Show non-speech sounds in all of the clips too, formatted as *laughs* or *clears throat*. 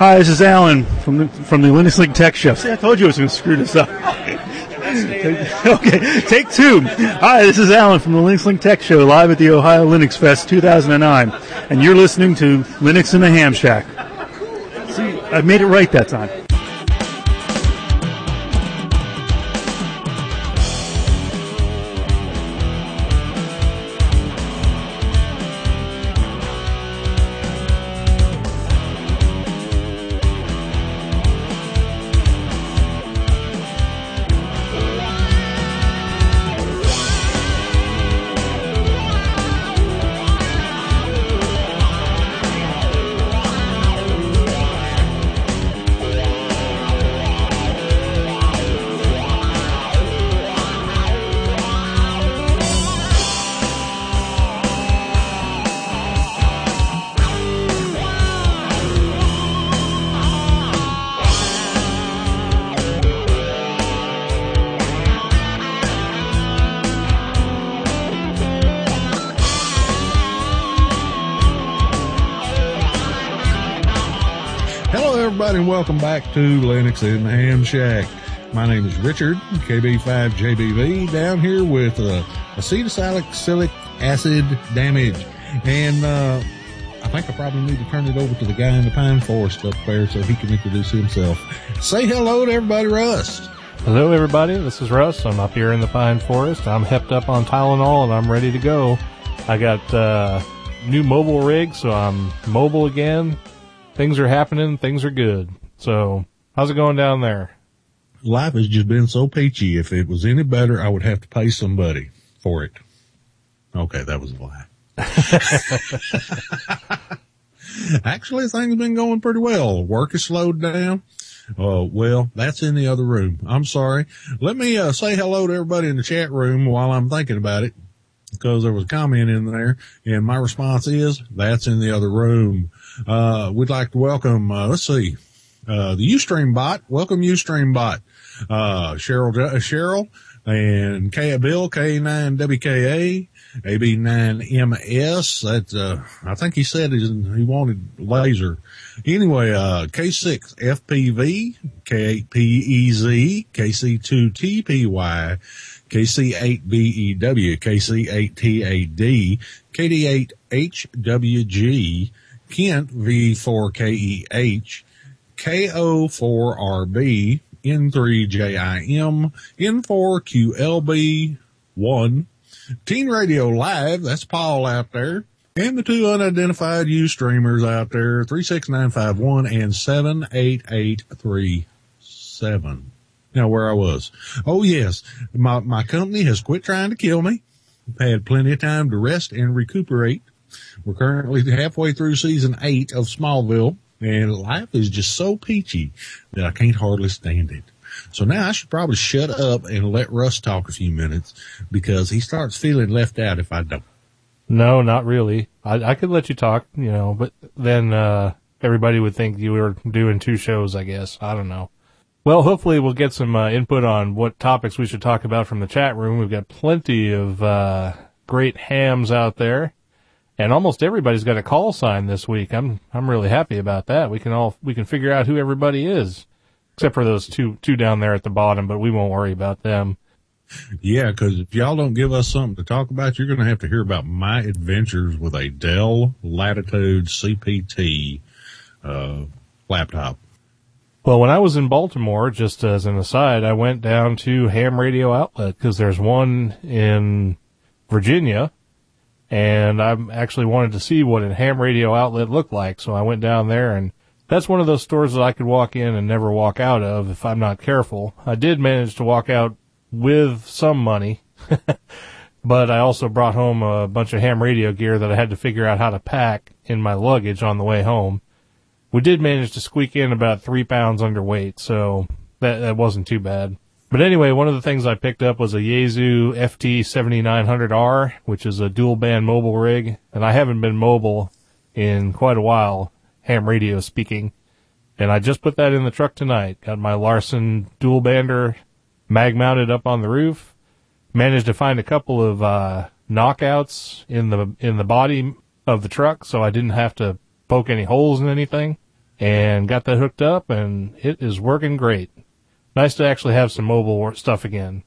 Hi, this is Alan from the, from the Linux Link Tech Show. See, I told you I was going to screw this up. *laughs* okay, take two. Hi, this is Alan from the Linux Link Tech Show, live at the Ohio Linux Fest 2009, and you're listening to Linux in the Ham Shack. See, I made it right that time. Back to Linux in Ham Shack. My name is Richard, KB5JBV, down here with uh, acetylsalicylic acid damage. And uh, I think I probably need to turn it over to the guy in the pine forest up there so he can introduce himself. Say hello to everybody, Russ. Hello, everybody. This is Russ. I'm up here in the pine forest. I'm hepped up on Tylenol and I'm ready to go. I got uh, new mobile rig, so I'm mobile again. Things are happening. Things are good. So, how's it going down there? Life has just been so peachy. If it was any better, I would have to pay somebody for it. Okay, that was a lie. *laughs* Actually, things have been going pretty well. Work is slowed down. Uh, well, that's in the other room. I'm sorry. Let me uh, say hello to everybody in the chat room while I'm thinking about it because there was a comment in there and my response is that's in the other room. Uh, we'd like to welcome, uh, let's see, uh, the Ustream bot. Welcome Ustream bot. Uh, Cheryl, uh, Cheryl and K Bill K9WKA, AB9MS. That's, uh, I think he said he wanted laser. Anyway, uh, K6FPV, K8PEZ, KC2TPY, KC8BEW, KC8TAD, KD8HWG, Kent V4KEH, KO4RB, N3JIM, N4QLB1, Teen Radio Live, that's Paul out there, and the two unidentified U streamers out there, 36951 and 78837. Now where I was. Oh yes, my, my company has quit trying to kill me. I've had plenty of time to rest and recuperate. We're currently halfway through season eight of Smallville and life is just so peachy that I can't hardly stand it. So now I should probably shut up and let Russ talk a few minutes because he starts feeling left out if I don't. No, not really. I, I could let you talk, you know, but then uh, everybody would think you were doing two shows. I guess I don't know. Well, hopefully we'll get some uh, input on what topics we should talk about from the chat room. We've got plenty of uh, great hams out there, and almost everybody's got a call sign this week. I'm I'm really happy about that. We can all we can figure out who everybody is, except for those two two down there at the bottom, but we won't worry about them. Yeah, because if y'all don't give us something to talk about, you're going to have to hear about my adventures with a Dell Latitude CPT uh, laptop. Well, when I was in Baltimore, just as an aside, I went down to Ham Radio Outlet because there's one in Virginia, and I actually wanted to see what a ham radio outlet looked like. So I went down there, and that's one of those stores that I could walk in and never walk out of if I'm not careful. I did manage to walk out with some money, *laughs* but I also brought home a bunch of ham radio gear that I had to figure out how to pack in my luggage on the way home. We did manage to squeak in about three pounds underweight, so that, that wasn't too bad. But anyway, one of the things I picked up was a Yaesu FT7900R, which is a dual band mobile rig, and I haven't been mobile in quite a while, ham radio speaking. And I just put that in the truck tonight. Got my Larsen dual bander mag mounted up on the roof. Managed to find a couple of uh, knockouts in the in the body of the truck, so I didn't have to poke any holes in anything. and got that hooked up and it is working great. Nice to actually have some mobile stuff again.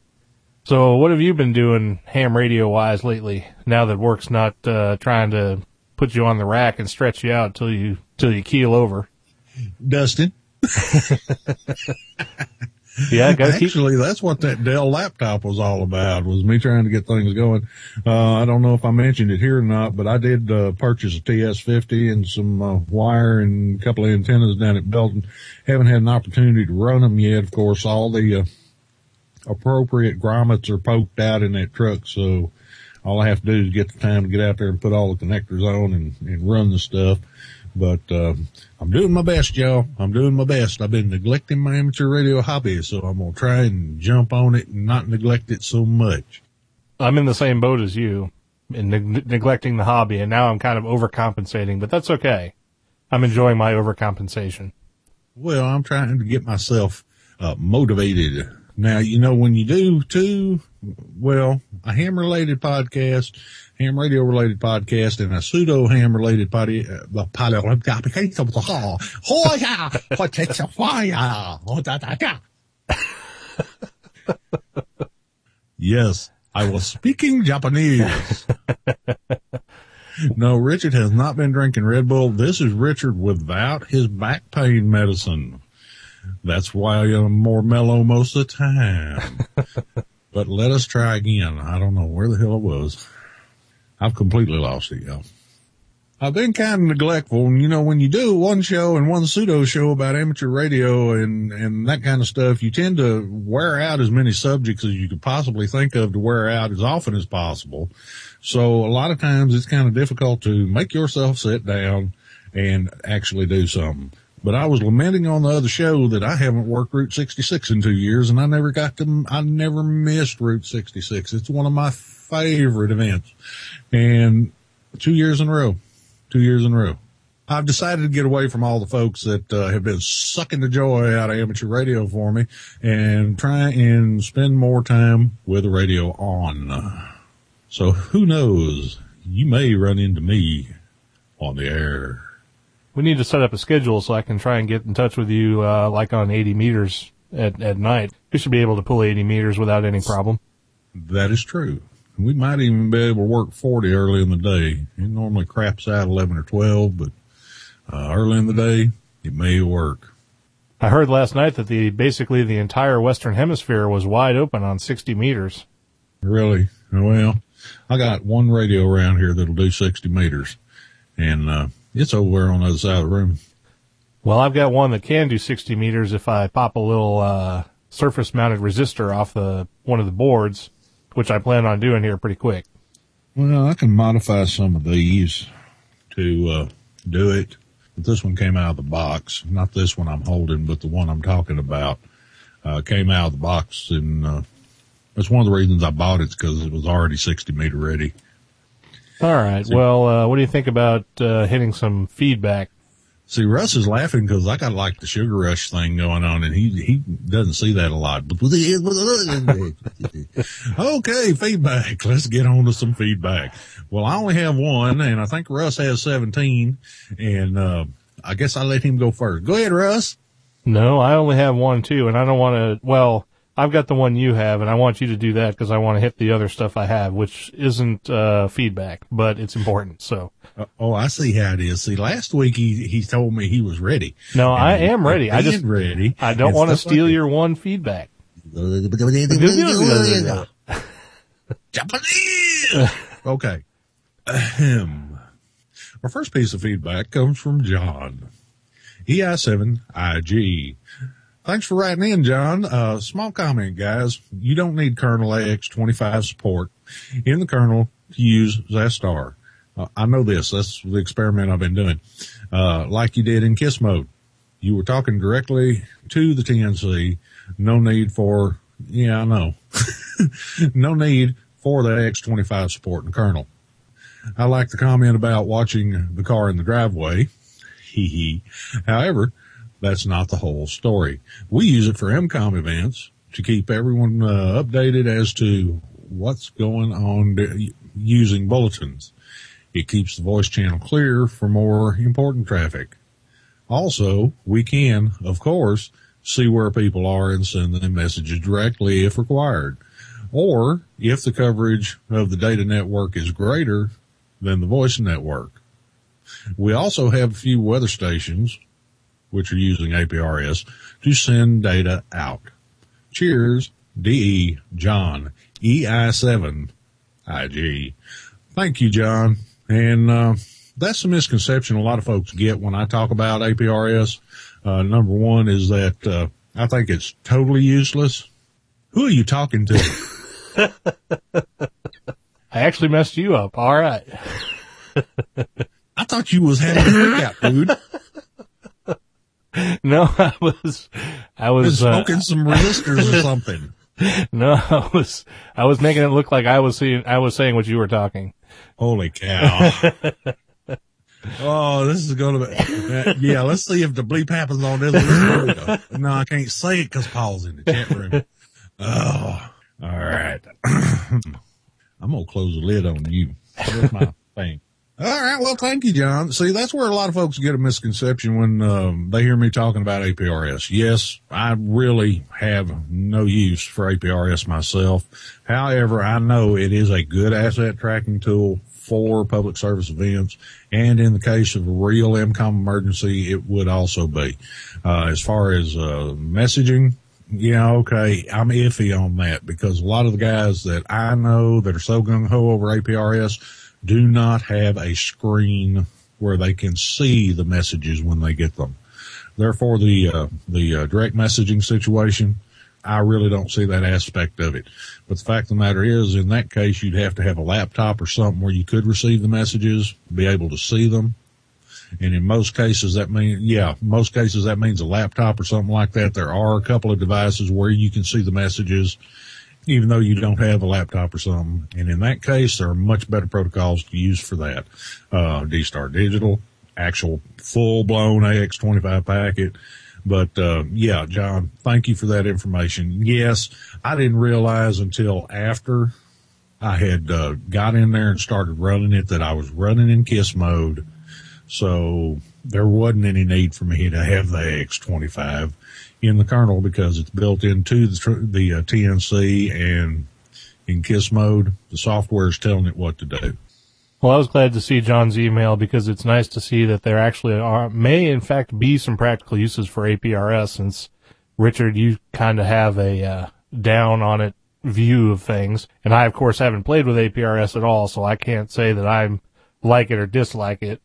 So what have you been doing ham radio wise lately now that work's not, uh, trying to put you on the rack and stretch you out till you, till you keel over? Dustin. *laughs* Yeah, go keep, Actually, that's what that Dell laptop was all about, was me trying to get things going. Uh, I don't know if I mentioned it here or not, but I did, uh, purchase a TS50 and some, uh, wire and a couple of antennas down at Belton. Haven't had an opportunity to run them yet. Of course, all the, uh, appropriate grommets are poked out in that truck, so all I have to do is get the time to get out there and put all the connectors on and, and run the stuff. But uh, I'm doing my best, y'all. I'm doing my best. I've been neglecting my amateur radio hobby, so I'm gonna try and jump on it and not neglect it so much. I'm in the same boat as you in neg- neglecting the hobby and now I'm kind of overcompensating, but that's okay. I'm enjoying my overcompensation. Well, I'm trying to get myself uh, motivated. Now, you know, when you do too, well, a ham related podcast, ham radio related podcast, and a pseudo ham related potty, uh, Yes, I was speaking Japanese. no, Richard has not been drinking Red Bull. This is Richard without his back pain medicine. That's why I'm more mellow most of the time. But let us try again. I don't know where the hell it was. I've completely lost it, y'all. I've been kind of neglectful. And, you know, when you do one show and one pseudo show about amateur radio and, and that kind of stuff, you tend to wear out as many subjects as you could possibly think of to wear out as often as possible. So a lot of times it's kind of difficult to make yourself sit down and actually do something. But I was lamenting on the other show that I haven't worked Route 66 in two years and I never got to, I never missed Route 66. It's one of my favorite events and two years in a row, two years in a row. I've decided to get away from all the folks that uh, have been sucking the joy out of amateur radio for me and try and spend more time with the radio on. So who knows? You may run into me on the air. We need to set up a schedule so I can try and get in touch with you, uh, like on 80 meters at, at night. We should be able to pull 80 meters without any problem. That is true. We might even be able to work 40 early in the day. It normally craps out 11 or 12, but uh, early in the day, it may work. I heard last night that the, basically the entire Western hemisphere was wide open on 60 meters. Really? Well, I got one radio around here that'll do 60 meters and, uh, it's over on the other side of the room. Well, I've got one that can do 60 meters if I pop a little, uh, surface mounted resistor off the, one of the boards, which I plan on doing here pretty quick. Well, I can modify some of these to, uh, do it. But this one came out of the box. Not this one I'm holding, but the one I'm talking about, uh, came out of the box and, uh, that's one of the reasons I bought it because it was already 60 meter ready. All right. Well, uh, what do you think about, uh, hitting some feedback? See, Russ is laughing because I got like the sugar rush thing going on and he, he doesn't see that a lot. *laughs* okay, feedback. Let's get on to some feedback. Well, I only have one and I think Russ has 17 and, uh, I guess I let him go first. Go ahead, Russ. No, I only have one too, and I don't want to, well, I've got the one you have, and I want you to do that because I want to hit the other stuff I have, which isn't uh, feedback, but it's important. So. Uh, oh, I see how it is. See, last week he he told me he was ready. No, I am ready. I just ready. I don't want to steal like your one feedback. *laughs* Japanese. okay. Ahem. Our first piece of feedback comes from John. EI7IG. Thanks for writing in, John. Uh, small comment, guys. You don't need kernel AX25 support in the kernel to use Xastir. Uh, I know this. That's the experiment I've been doing. Uh, like you did in KISS mode. You were talking directly to the TNC. No need for, yeah, I know. *laughs* no need for the X25 support in kernel. I like the comment about watching the car in the driveway. *laughs* Hee hee. However, that's not the whole story. We use it for EMCOMM events to keep everyone uh, updated as to what's going on using bulletins. It keeps the voice channel clear for more important traffic. Also, we can, of course, see where people are and send them messages directly if required. Or if the coverage of the data network is greater than the voice network. We also have a few weather stations, which are using APRS to send data out. Cheers, DE John, EI7 IG. Thank you, John. And, uh, that's a misconception a lot of folks get when I talk about APRS. Uh, number one is that, uh, I think it's totally useless. Who are you talking to? *laughs* I actually messed you up. All right. *laughs* I thought you was having a freakout, dude. *laughs* *laughs* No, I was, I Was was, uh, smoking some resistors or *laughs* something. no, I was, I was making it look like I was seeing, I was saying what you were talking. Holy cow. *laughs* oh, this is going to be, yeah, let's see if the bleep happens on this. Here we go. No, I can't say it because Paul's in the chat room. Oh, all right. *clears throat* I'm going to close the lid on you. That's my thing. All right. Well, thank you, John. See, that's where a lot of folks get a misconception when um, they hear me talking about APRS. Yes, I really have no use for APRS myself. However, I know it is a good asset tracking tool for public service events. And in the case of a real EMCOMM emergency, it would also be. Uh, as far as, uh, messaging, yeah, okay. I'm iffy on that because a lot of the guys that I know that are so gung ho over APRS do not have a screen where they can see the messages when they get them. Therefore, the uh, the uh, direct messaging situation, I really don't see that aspect of it. But the fact of the matter is, in that case, you'd have to have a laptop or something where you could receive the messages, be able to see them. And in most cases, that means, yeah, most cases that means a laptop or something like that. There are a couple of devices where you can see the messages, even though you don't have a laptop or something. And in that case, there are much better protocols to use for that. Uh, D-Star Digital, actual full blown AX25 packet. But, uh, yeah, John, thank you for that information. Yes, I didn't realize until after I had, uh, got in there and started running it that I was running in KISS mode. So there wasn't any need for me to have the X25 in the kernel because it's built into the, the uh, TNC and in KISS mode, the software is telling it what to do. Well, I was glad to see John's email because it's nice to see that there actually are, may in fact be some practical uses for APRS since Richard, you kind of have a, uh, down on it view of things. And I, of course, haven't played with APRS at all, so I can't say that I'm like it or dislike it.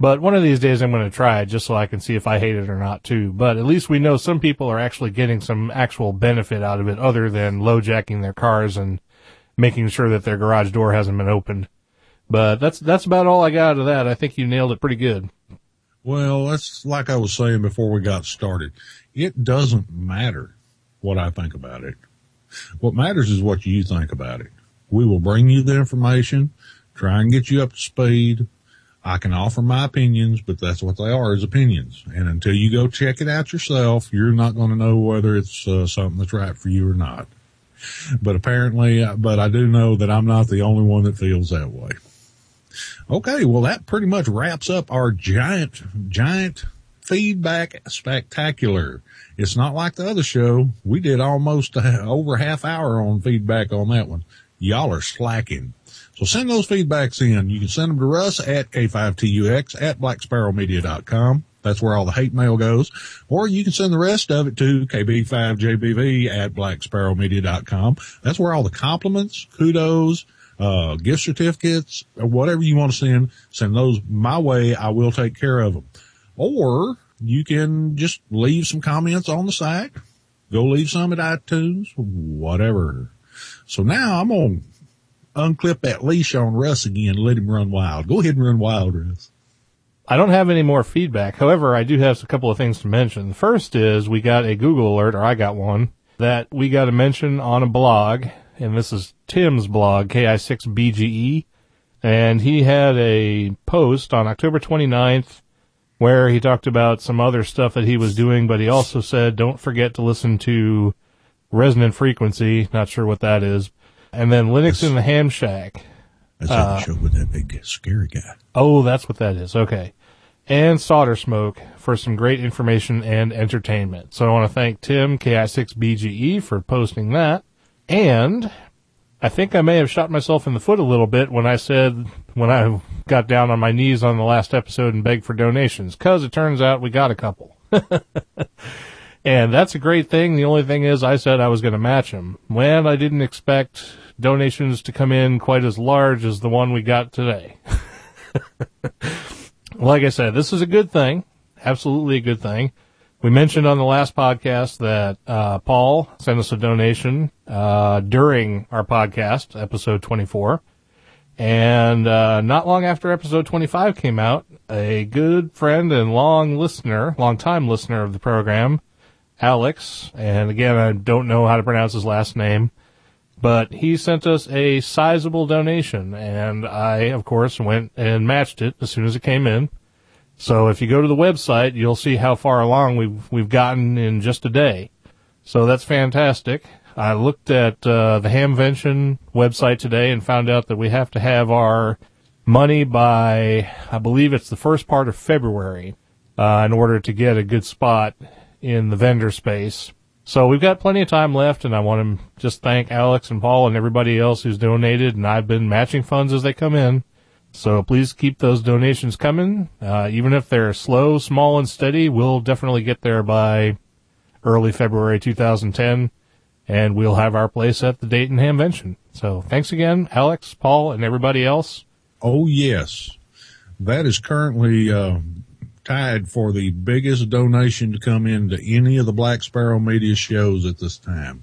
But one of these days I'm going to try it just so I can see if I hate it or not too. But at least we know some people are actually getting some actual benefit out of it other than low jacking their cars and making sure that their garage door hasn't been opened. But that's, that's about all I got out of that. I think you nailed it pretty good. Well, that's like I was saying before we got started. It doesn't matter what I think about it. What matters is what you think about it. We will bring you the information, try and get you up to speed. I can offer my opinions, but that's what they are is opinions. And until you go check it out yourself, you're not going to know whether it's uh, something that's right for you or not. But apparently, uh, but I do know that I'm not the only one that feels that way. Okay. Well, that pretty much wraps up our giant, giant feedback spectacular. It's not like the other show. We did almost over half hour on feedback on that one. Y'all are slacking. So send those feedbacks in. You can send them to us at K5TUX at blacksparrowmedia.com. That's where all the hate mail goes. Or you can send the rest of it to KB5JBV at blacksparrowmedia.com. That's where all the compliments, kudos, uh, gift certificates, or whatever you want to send, send those my way. I will take care of them. Or you can just leave some comments on the site. Go leave some at iTunes, whatever. So now I'm going to unclip that leash on Russ again and let him run wild. Go ahead and run wild, Russ. I don't have any more feedback. However, I do have a couple of things to mention. The first is we got a Google alert, or I got one, that we got a mention on a blog, and this is Tim's blog, KI6BGE, and he had a post on October 29th where he talked about some other stuff that he was doing, but he also said, don't forget to listen to Resonant Frequency, not sure what that is, and then Linux in the Ham Shack. That's uh, the show with that big scary guy. Oh, that's what that is. Okay. and Solder Smoke for some great information and entertainment. So I want to thank Tim, KI6BGE, for posting that. And I think I may have shot myself in the foot a little bit when I said, when I got down on my knees on the last episode and begged for donations, cause it turns out we got a couple. *laughs* and that's a great thing. The only thing is I said I was going to match them. When I didn't expect donations to come in quite as large as the one we got today. *laughs* like I said, this is a good thing. Absolutely a good thing. We mentioned on the last podcast that uh, Paul sent us a donation uh, during our podcast, episode 24. And uh, not long after episode 25 came out, a good friend and long listener, long time listener of the program, Alex, and again, I don't know how to pronounce his last name, but he sent us a sizable donation, and I, of course, went and matched it as soon as it came in. So if you go to the website, you'll see how far along we've we've gotten in just a day. So that's fantastic. I looked at uh, the Hamvention website today and found out that we have to have our money by, I believe it's the first part of February, uh, in order to get a good spot in the vendor space. So we've got plenty of time left, and I want to just thank Alex and Paul and everybody else who's donated, and I've been matching funds as they come in. So please keep those donations coming. Uh, even if they're slow, small, and steady, we'll definitely get there by early February 2010, and we'll have our place at the Dayton Hamvention. So thanks again, Alex, Paul, and everybody else. Oh yes, that is currently uh, tied for the biggest donation to come into any of the Black Sparrow media shows at this time.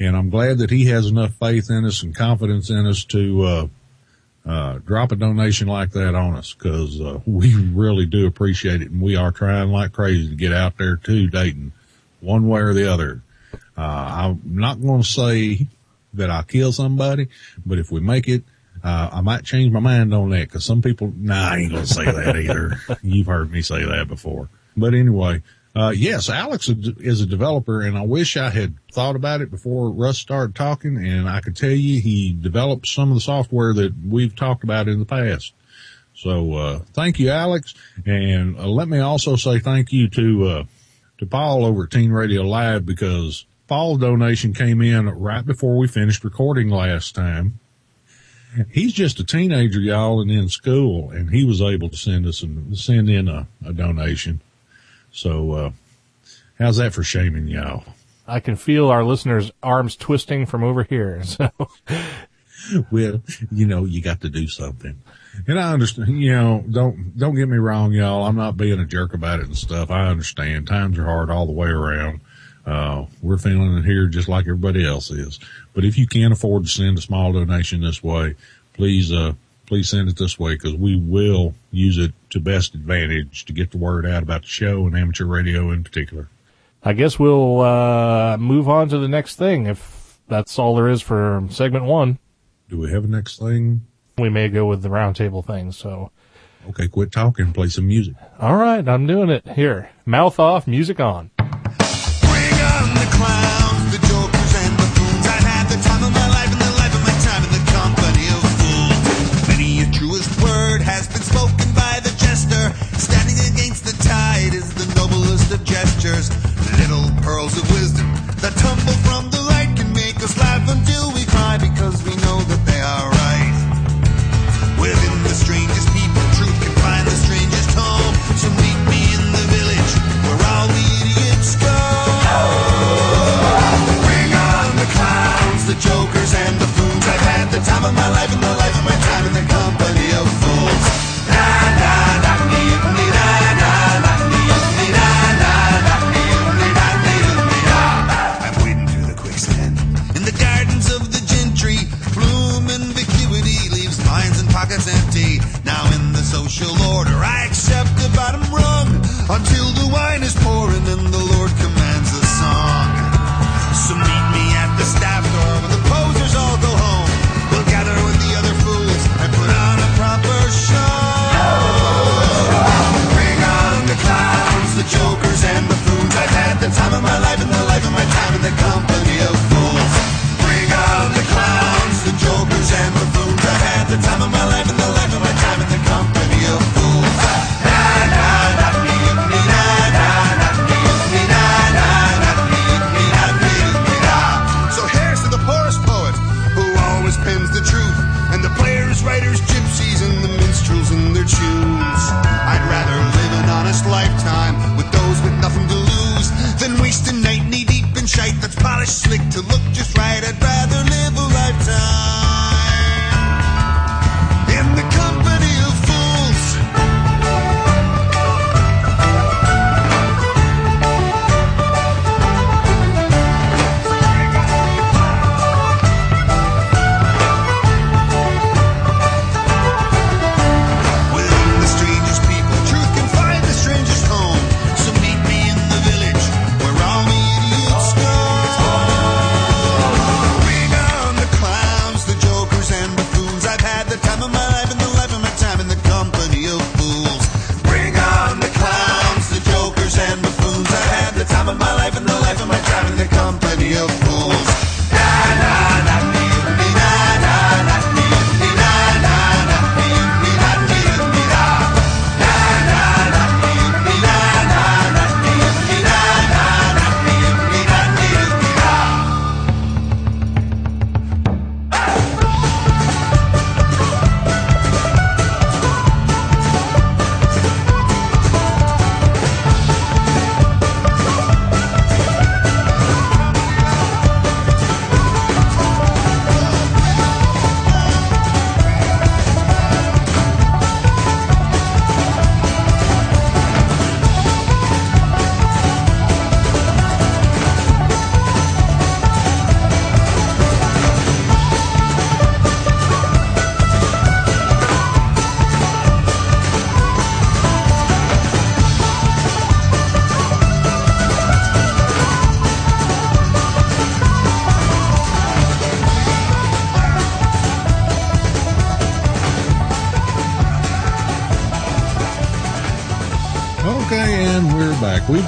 And I'm glad that he has enough faith in us and confidence in us to, uh, uh, drop a donation like that on us because, uh, we really do appreciate it. And we are trying like crazy to get out there to Dayton one way or the other. Uh, I'm not going to say that I'll kill somebody, but if we make it, uh, I might change my mind on that because some people, nah, I ain't gonna say that either. *laughs* You've heard me say that before. But anyway, uh, yes, Alex is a developer and I wish I had thought about it before Russ started talking and I could tell you he developed some of the software that we've talked about in the past. So, uh, thank you, Alex. And uh, let me also say thank you to, uh, to Paul over at Teen Radio Live because Paul's donation came in right before we finished recording last time he's just a teenager, y'all, and in school, and he was able to send us and send in a, a donation. So, uh, how's that for shaming y'all? I can feel our listeners' arms twisting from over here. *laughs* So, well, you know, you got to do something. And I understand, you know, don't, don't get me wrong, y'all. I'm not being a jerk about it and stuff. I understand times are hard all the way around. Uh, we're feeling it here just like everybody else is. But if you can't afford to send a small donation this way, please, uh, please send it this way because we will use it to best advantage to get the word out about the show and amateur radio in particular. I guess we'll, uh, move on to the next thing if that's all there is for segment one. Do we have a next thing? We may go with the roundtable thing, so. Okay, quit talking, play some music. All right, I'm doing it. Here, mouth off, music on. gestures, jokers, and the fools. I've had the time of my life and the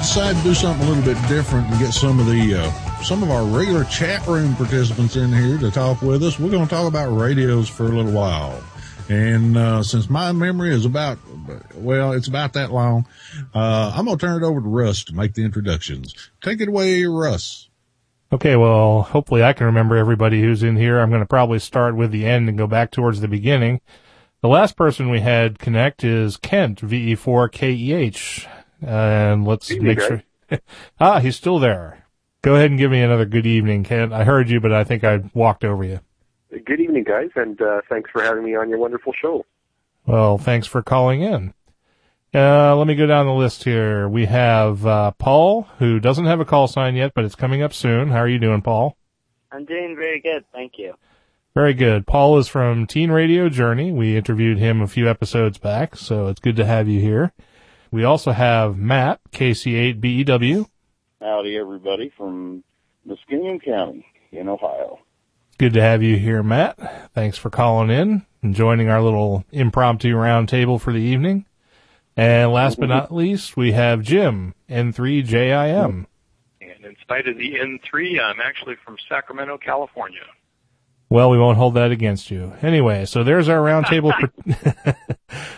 decided to do something a little bit different and get some of the uh, some of our regular chat room participants in here to talk with us. We're going to talk about radios for a little while, and uh, since my memory is about well, it's about that long, uh, I'm going to turn it over to Russ to make the introductions. Take it away, Russ. Okay, well, hopefully I can remember everybody who's in here. I'm going to probably start with the end and go back towards the beginning. The last person we had connect is Kent, VE4KEH. And let's Evening, make sure. *laughs* ah, he's still there. Go ahead and give me another good evening, Kent. I heard you, but I think I walked over you. Good evening, guys, and uh, thanks for having me on your wonderful show. Well, thanks for calling in. Uh, let me go down the list here. We have, uh, Paul, who doesn't have a call sign yet, but it's coming up soon. How are you doing, Paul? I'm doing very good, thank you. Very good. Paul is from Teen Radio Journey. We interviewed him a few episodes back, so it's good to have you here. We also have Matt, KC8BEW. Howdy, everybody from Muskingum County in Ohio. Good to have you here, Matt. Thanks for calling in and joining our little impromptu roundtable for the evening. And last but not least, we have Jim, N3JIM. And in spite of the N3, I'm actually from Sacramento, California. Well, we won't hold that against you. Anyway, so there's our roundtable, *laughs* par-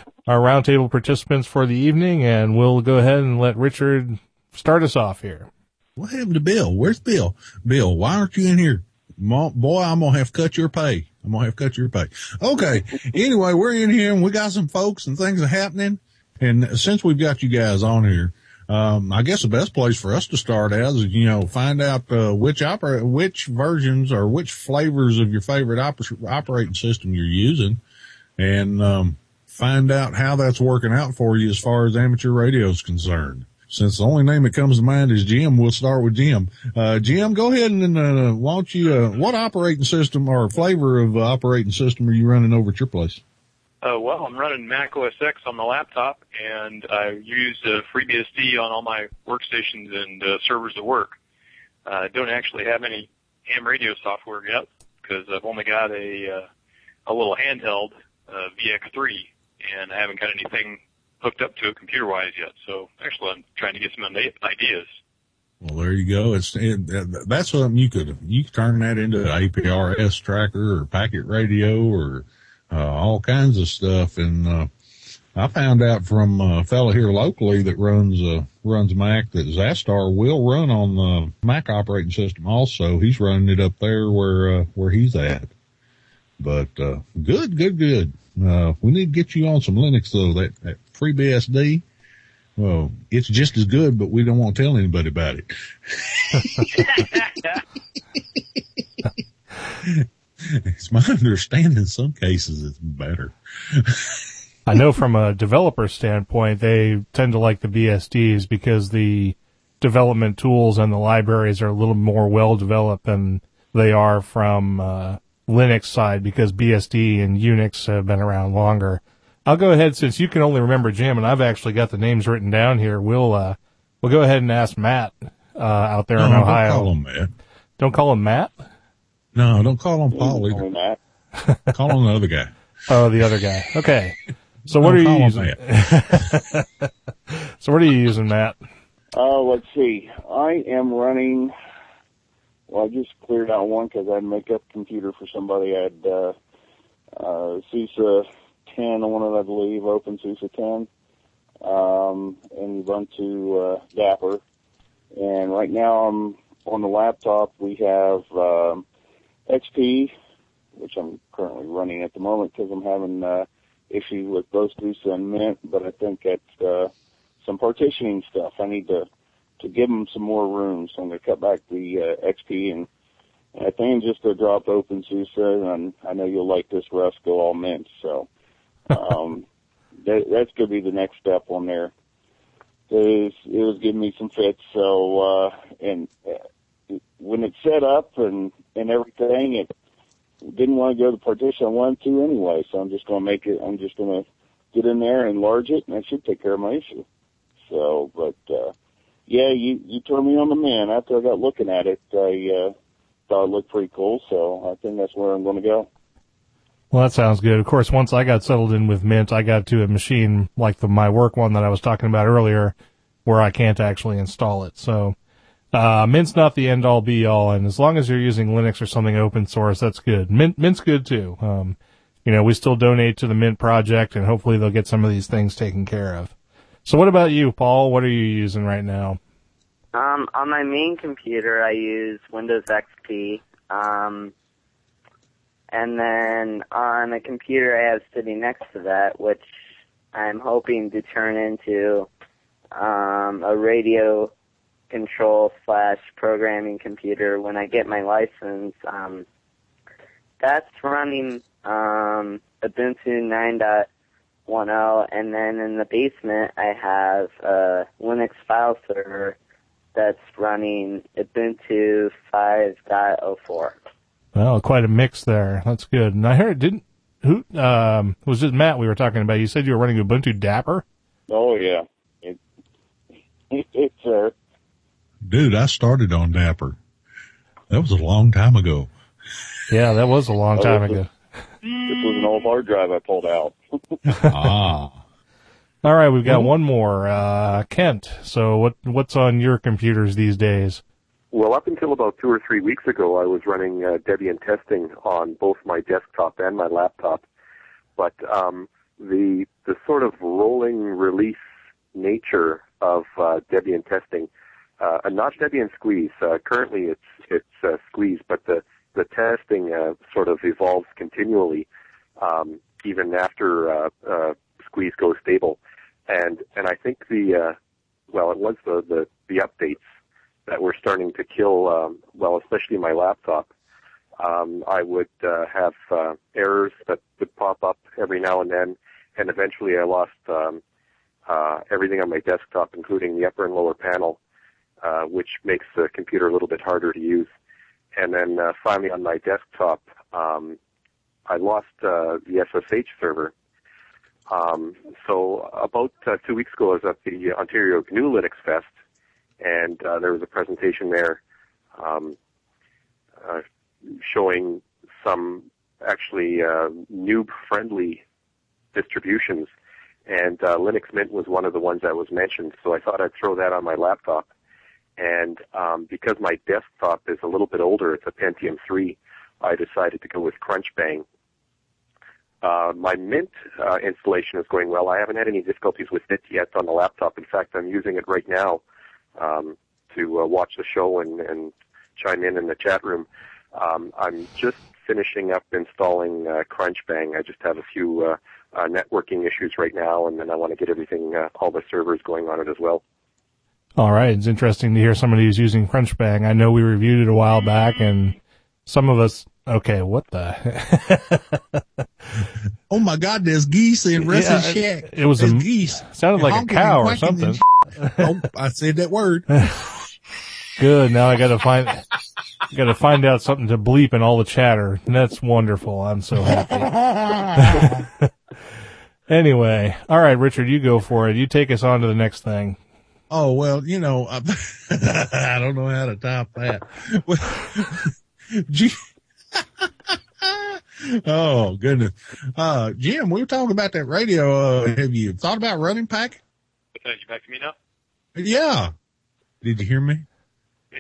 *laughs* our roundtable participants for the evening, and we'll go ahead and let Richard start us off here. What happened to Bill? Where's Bill? Bill, why aren't you in here? Boy, I'm gonna have to cut your pay. I'm gonna have to cut your pay. Okay. anyway, we're in here and we got some folks and things are happening. And since we've got you guys on here, um, I guess the best place for us to start as is, you know, find out, uh, which opera, which versions or which flavors of your favorite oper- operating system you're using and, um, find out how that's working out for you as far as amateur radio is concerned. Since the only name that comes to mind is Jim, we'll start with Jim. Uh, Jim, go ahead and, uh, why don't you, uh, what operating system or flavor of uh, operating system are you running over at your place? Uh, well, I'm running Mac OS X on my laptop, and I use uh, FreeBSD on all my workstations and uh, servers at work. Uh, I don't actually have any ham radio software yet because I've only got a uh, a little handheld uh, VX3, and I haven't got anything hooked up to it computer-wise yet. So actually, I'm trying to get some ideas. Well, there you go. It's it, that's something you could you could turn that into an APRS tracker or packet radio or uh, all kinds of stuff. And uh, I found out from a fellow here locally that runs uh, runs Mac that Xastir will run on the Mac operating system. Also, he's running it up there where uh, where he's at. But uh, good, good, good. Uh, we need to get you on some Linux though. That, that FreeBSD. Well, it's just as good, but we don't want to tell anybody about it. *laughs* it's my understanding in some cases it's better. *laughs* I know from a developer standpoint, they tend to like the BSDs because the development tools and the libraries are a little more well developed than they are from uh, Linux side because BSD and Unix have been around longer. I'll go ahead since you can only remember Jim and I've actually got the names written down here. We'll uh, we'll go ahead and ask Matt uh, out there No, in don't Ohio. call him that. Don't call him Matt. No, don't call him Paul Only either. *laughs* Matt. Call him the other guy. Oh, the other guy. Okay. So what Don't are you call him using? *laughs* so what are you using, Matt? Uh, let's see. I am running. Well, I just cleared out one because I had a makeup computer for somebody. I had uh, uh, SUSE 10 on it, I believe, Open SUSE 10, um, and Ubuntu uh, Dapper. And right now I'm on the laptop. We have um, XP, which I'm currently running at the moment because I'm having uh, issues with both SUSE and Mint. But I think that's uh, some partitioning stuff. I need to to give them some more room, so I'm going to cut back the uh, XP and. I think just to drop open SUSE, and I know you'll like this, Russ, go all mint. So um, *laughs* that, that's going to be the next step on there. It was, it was giving me some fits. So uh, and uh, when it's set up and and everything, it didn't want to go to the partition I wanted to anyway. So I'm just going to make it. I'm just going to get in there, and enlarge it, and that should take care of my issue. So, but uh, yeah, you you turned me on the man. After I got looking at it, I uh, thought it looked pretty cool. So I think that's where I'm going to go. Well, that sounds good. Of course, once I got settled in with Mint, I got to a machine like the my work one that I was talking about earlier, where I can't actually install it. So, uh, Mint's not the end all be all, and as long as you're using Linux or something open source, that's good. Mint, Mint's good too. Um, you know, we still donate to the Mint project, and hopefully they'll get some of these things taken care of. So, what about you, Paul? What are you using right now? Um, on my main computer, I use Windows XP. Um, and then on a computer I have sitting next to that, which I'm hoping to turn into um, a radio control slash programming computer when I get my license. Um, that's running um, Ubuntu 9.10, and then in the basement I have a Linux file server that's running Ubuntu 5.04. Well, quite a mix there. That's good. And I heard didn't who um was it Matt we were talking about? You said you were running Ubuntu Dapper. Oh yeah, it, it's there. Dude, I started on Dapper. That was a long time ago. Yeah, that was a long time ago. This was an old hard drive I pulled out. *laughs* ah. All right, we've got one more. Uh Kent. So what what's on your computers these days? Well, up until about two or three weeks ago, I was running uh, Debian testing on both my desktop and my laptop. But um, the the sort of rolling release nature of uh, Debian testing, uh, not Debian Squeeze. Uh, currently, it's it's uh, Squeeze, but the the testing uh, sort of evolves continually, um, even after uh, uh, Squeeze goes stable. And and I think the uh, well, it was the the, the updates that were starting to kill, um, well, especially my laptop. Um, I would uh, have uh, errors that would pop up every now and then, and eventually I lost um, uh, everything on my desktop, including the upper and lower panel, uh, which makes the computer a little bit harder to use. And then uh, finally on my desktop, um, I lost uh, the SSH server. Um, so about uh, two weeks ago, I was at the Ontario GNU Linux Fest, and uh, there was a presentation there um, uh, showing some actually uh, noob-friendly distributions, and uh, Linux Mint was one of the ones that was mentioned. So I thought I'd throw that on my laptop. And um, because my desktop is a little bit older, it's a Pentium 3, I decided to go with Crunchbang. Uh, my Mint uh, installation is going well. I haven't had any difficulties with it yet on the laptop. In fact, I'm using it right now um, to uh, watch the show and, and chime in in the chat room. Um, I'm just finishing up installing uh, Crunchbang. I just have a few uh, uh, networking issues right now, and then I want to get everything, uh, all the servers going on it as well. All right, it's interesting to hear somebody who's using Crunchbang. I know we reviewed it a while back, and some of us. Okay, what the? *laughs* Oh my God, there's geese in Russ's Yeah, shack. it was a- geese. sounded like a cow or something. oh, I said that word. *laughs* *laughs* Good. Now I got to find. Got to find out something to bleep in all the chatter. And that's wonderful. I'm so happy. anyway, all right, Richard, you go for it. You take us on to the next thing. Oh well, you know, I, *laughs* I don't know how to top that. *laughs* *laughs* Oh goodness, uh, Jim, we were talking about that radio. Uh, have you thought about running pack? Uh, you back to me now? Yeah. Did you hear me?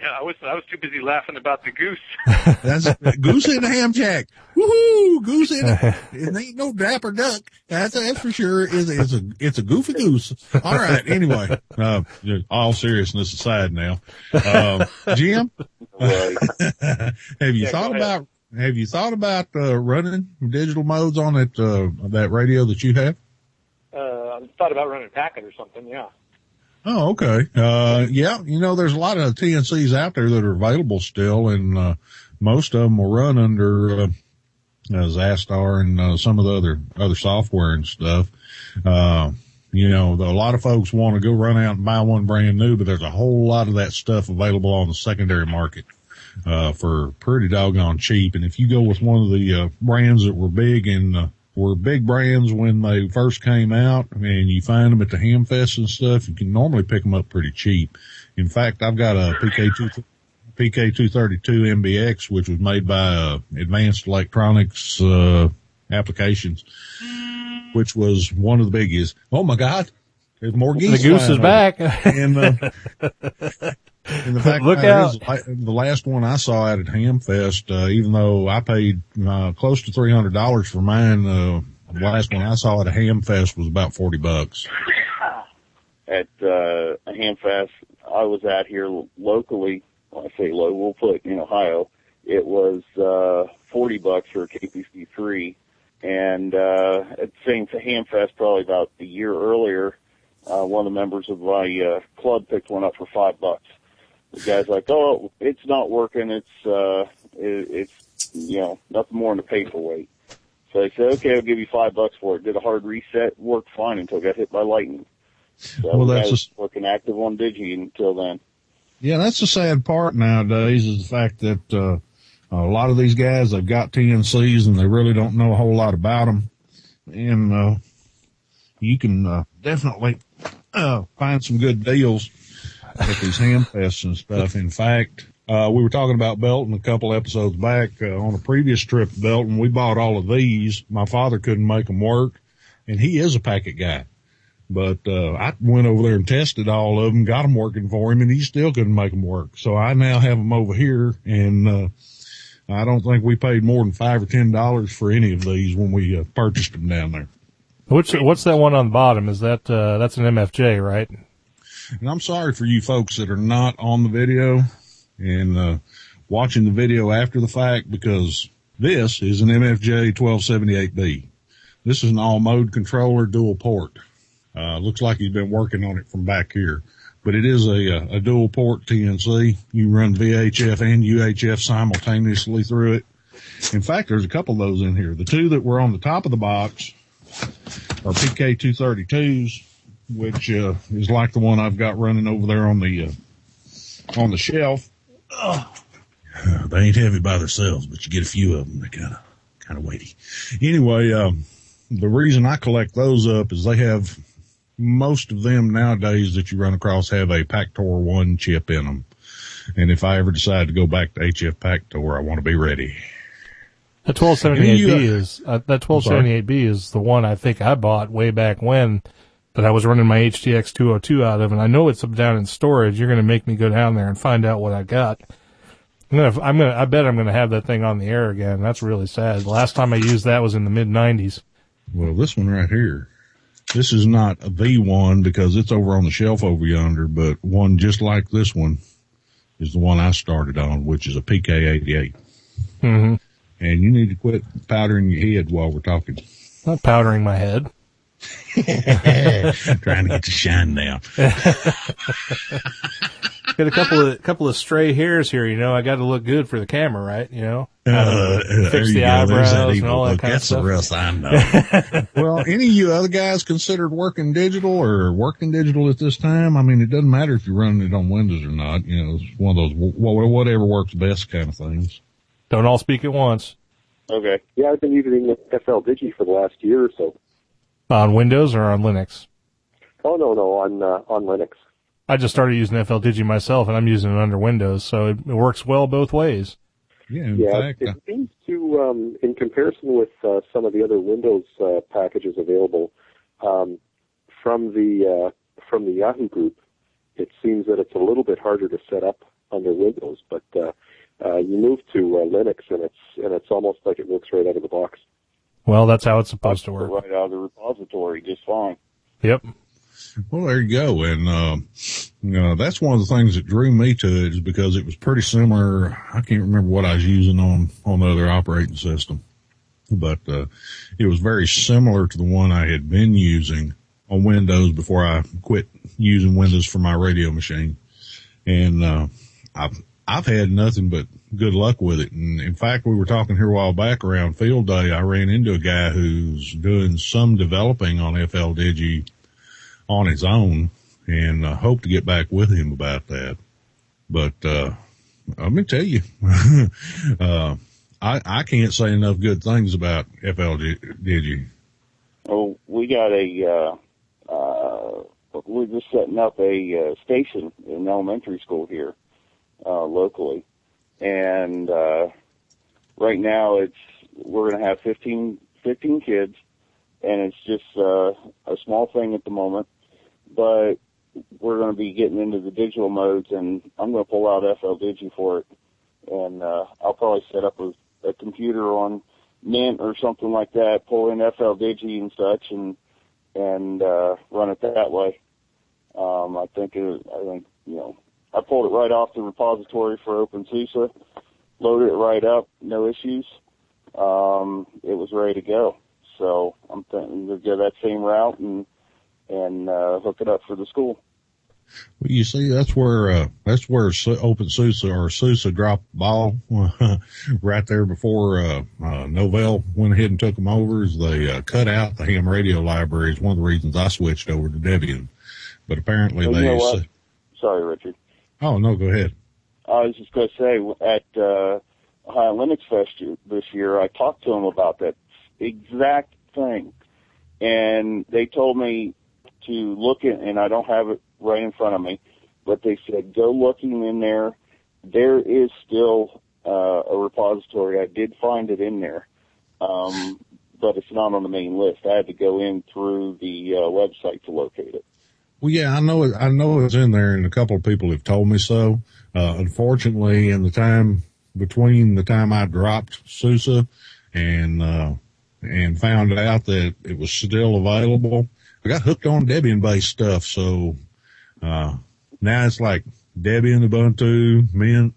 Yeah, I was I was too busy laughing about the goose. *laughs* That's goose in the ham shack. Woohoo! Goose in it. It ain't no dapper duck. That's that's for sure. It's, it's a it's a goofy goose. All right. Anyway, uh, all seriousness aside now, um, Jim, *laughs* have you Yeah, thought about have you thought about uh, running digital modes on it uh, that radio that you have? Uh, I thought about running a packet or something. Yeah. Oh, okay. Uh, yeah, you know, there's a lot of TNCs out there that are available still, and uh, most of them will run under uh, uh, Xastir and uh, some of the other other software and stuff. Uh, you know, the, a lot of folks want to go run out and buy one brand new, but there's a whole lot of that stuff available on the secondary market uh, for pretty doggone cheap. And if you go with one of the uh, brands that were big and uh, were big brands when they first came out and you find them at the ham fest and stuff, you can normally pick them up pretty cheap. In fact, I've got a PK2, PK232 MBX, which was made by uh, Advanced Electronics, uh, applications, which was one of the biggies. Oh my God. There's more geese. The goose is back. And, uh, *laughs* and the fact Look of out. is, I- the last one I saw out at Hamfest, uh, even though I paid uh, close to three hundred dollars for mine, uh, the last one I saw at a Hamfest was about forty bucks. at uh, a Hamfest I was at here locally. When I say low, we'll put in Ohio. It was uh, forty bucks for a KPC three, and uh, at the same Hamfest, probably about a year earlier, uh, one of the members of my uh, club picked one up for five bucks. The guy's like, "Oh, it's not working. It's uh, it, it's you know nothing more than a paperweight." So I said, "Okay, I'll give you five bucks for it." Did a hard reset, worked fine until it got hit by lightning. So Well, that's a- working active on Digi until then. Yeah, that's the sad part nowadays is the fact that uh, a lot of these guys they've got TNCs and they really don't know a whole lot about them, and uh, you can uh, definitely uh, find some good deals at these hamfests and stuff. In fact, uh, we were talking about Belton a couple episodes back uh, on a previous trip to Belton. We bought all of these. My father couldn't make them work, and he is a packet guy. But uh, I went over there and tested all of them, got them working for him, and he still couldn't make them work. So I now have them over here, and uh, I don't think we paid more than five or ten dollars for any of these when we uh, purchased them down there. Which what's that one on the bottom? Is that uh, that's an MFJ, right? And I'm sorry for you folks that are not on the video and uh, watching the video after the fact because this is an MFJ 1278B. This is an all mode controller dual port. Uh, looks like he's been working on it from back here, but it is a, uh, a dual port TNC. You run VHF and UHF simultaneously through it. In fact, there's a couple of those in here. The two that were on the top of the box are PK232s, which, uh, is like the one I've got running over there on the, uh, on the shelf. Uh, *sighs* they ain't heavy by themselves, but you get a few of them. They're kind of, kind of weighty. Anyway, um, the reason I collect those up is they have most of them nowadays that you run across have a Pactor one chip in them. And if I ever decide to go back to HF Pactor, I want to be ready. The 1278B uh, is uh, that 1278B is the one I think I bought way back when that I was running my HTX 202 out of, and I know it's up down in storage. You're going to make me go down there and find out what I got. I'm gonna, I'm gonna, I bet I'm gonna have that thing on the air again. That's really sad. The last time I used that was in the mid 90s. Well, this one right here, this is not a V1 because it's over on the shelf over yonder, but one just like this one is the one I started on, which is a PK88. Mm-hmm. And you need to quit powdering your head while we're talking. Not powdering my head. *laughs* Trying to get to shine now. *laughs* Got a couple of couple of stray hairs here. You know, I got to look good for the camera, right? You know, Uh, Fix you the go. Eyebrows and evil all that look. kind of That's the stuff. rest I know. *laughs* well, any of you other guys considered working digital or working digital at this time? I mean, it doesn't matter if you're running it on Windows or not. You know, it's one of those wh- wh- whatever works best kind of things. don't all speak at once Okay. Yeah, I've been using FL Digi for the last year or so. On Windows or on Linux. Oh no, no, on uh, on Linux. I just started using FL Digi myself, and I'm using it under Windows, so it, it works well both ways. Yeah, Yeah, fact, it uh, seems to, um, in comparison with uh, some of the other Windows uh, packages available um, from the uh, from the Yahoo group, it seems that it's a little bit harder to set up under Windows. But uh, uh, you move to uh, Linux, and it's and it's almost like it works right out of the box. Well, that's how it's supposed to work. Right out of the repository, just fine. Yep. well, there you go. And, um, you know, that's one of the things that drew me to it is because it was pretty similar. I can't remember what I was using on, on the other operating system, but, uh, it was very similar to the one I had been using on Windows before I quit using Windows for my radio machine. And, uh, I've, I've had nothing but good luck with it. And in fact, we were talking here a while back around field day. I ran into a guy who's doing some developing on FL Digi on his own and I hope to get back with him about that. But, uh, let me tell you, *laughs* uh, I, I can't say enough good things about FL Digi. Oh, we got a, uh, uh, we're just setting up a uh, station in elementary school here, uh, locally. And, uh, right now it's, we're going to have 15, 15 kids and it's just, uh, a small thing at the moment. but we're going to be getting into the digital modes, and I'm going to pull out FL Digi for it, and uh, I'll probably set up a, a computer on Mint or something like that, pull in FL Digi and such, and and uh, run it that way. Um, I think it, I think you know I pulled it right off the repository for OpenSUSE, loaded it right up, no issues. Um, it was ready to go. So I'm thinking to go that same route and and uh, hook it up for the school. Well, you see, that's where uh, that's where OpenSUSE or SUSE dropped the ball *laughs* right there before uh, uh, Novell went ahead and took them over. Is they uh, cut out the ham radio library. Is one of the reasons I switched over to Debian. But apparently Well, they. you know what? Sorry, Richard. Oh no, go ahead. I was just going to say at uh, Ohio Linux Fest this year, I talked to them about that exact thing, and they told me to look at, and I don't have it right in front of me, but they said go looking in there. There is still uh, a repository. I did find it in there, um, but it's not on the main list. I had to go in through the uh, website to locate it. Well, yeah, I know it. I know it's in there, and a couple of people have told me so. Uh, unfortunately, in the time between the time I dropped SUSE and uh, and found out that it was still available, I got hooked on Debian based stuff. So uh, now it's like Debian, Ubuntu, Mint,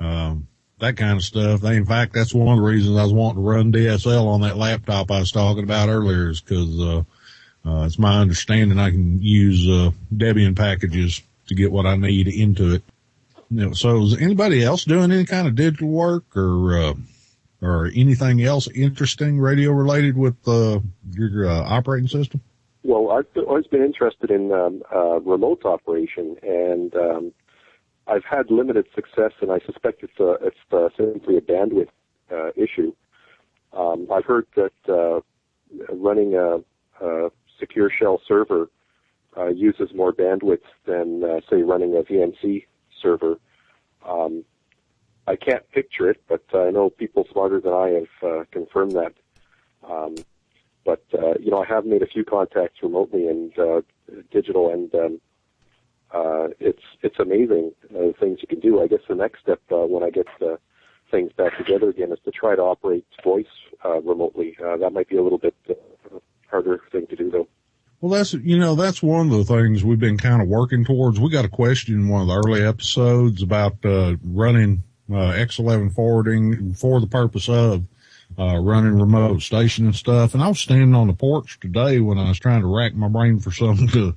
um, that kind of stuff. In fact, that's one of the reasons I was wanting to run DSL on that laptop I was talking about earlier, is because uh, it's my understanding I can use uh, Debian packages to get what I need into it. You know, so is anybody else doing any kind of digital work or uh, or anything else interesting radio related with uh, your uh, operating system? Well, I've always been interested in um, uh, remote operation, and um, I've had limited success, and I suspect it's a, it's simply a bandwidth uh, issue. Um, I've heard that uh, running a, a secure shell server uh, uses more bandwidth than, uh, say, running a VNC server. Um, I can't picture it, but I know people smarter than I have uh, confirmed that. Um, but uh, you know, I have made a few contacts remotely and uh, digital, and um, uh, it's it's amazing uh, the things you can do. I guess the next step uh, when I get uh, things back together again is to try to operate voice uh, remotely. Uh, that might be a little bit uh, harder thing to do, though. Well, that's, you know, that's one of the things we've been kind of working towards. We got a question in one of the early episodes about, uh, running, uh, X11 forwarding for the purpose of, uh, running remote station and stuff. And I was standing on the porch today when I was trying to rack my brain for *laughs* something to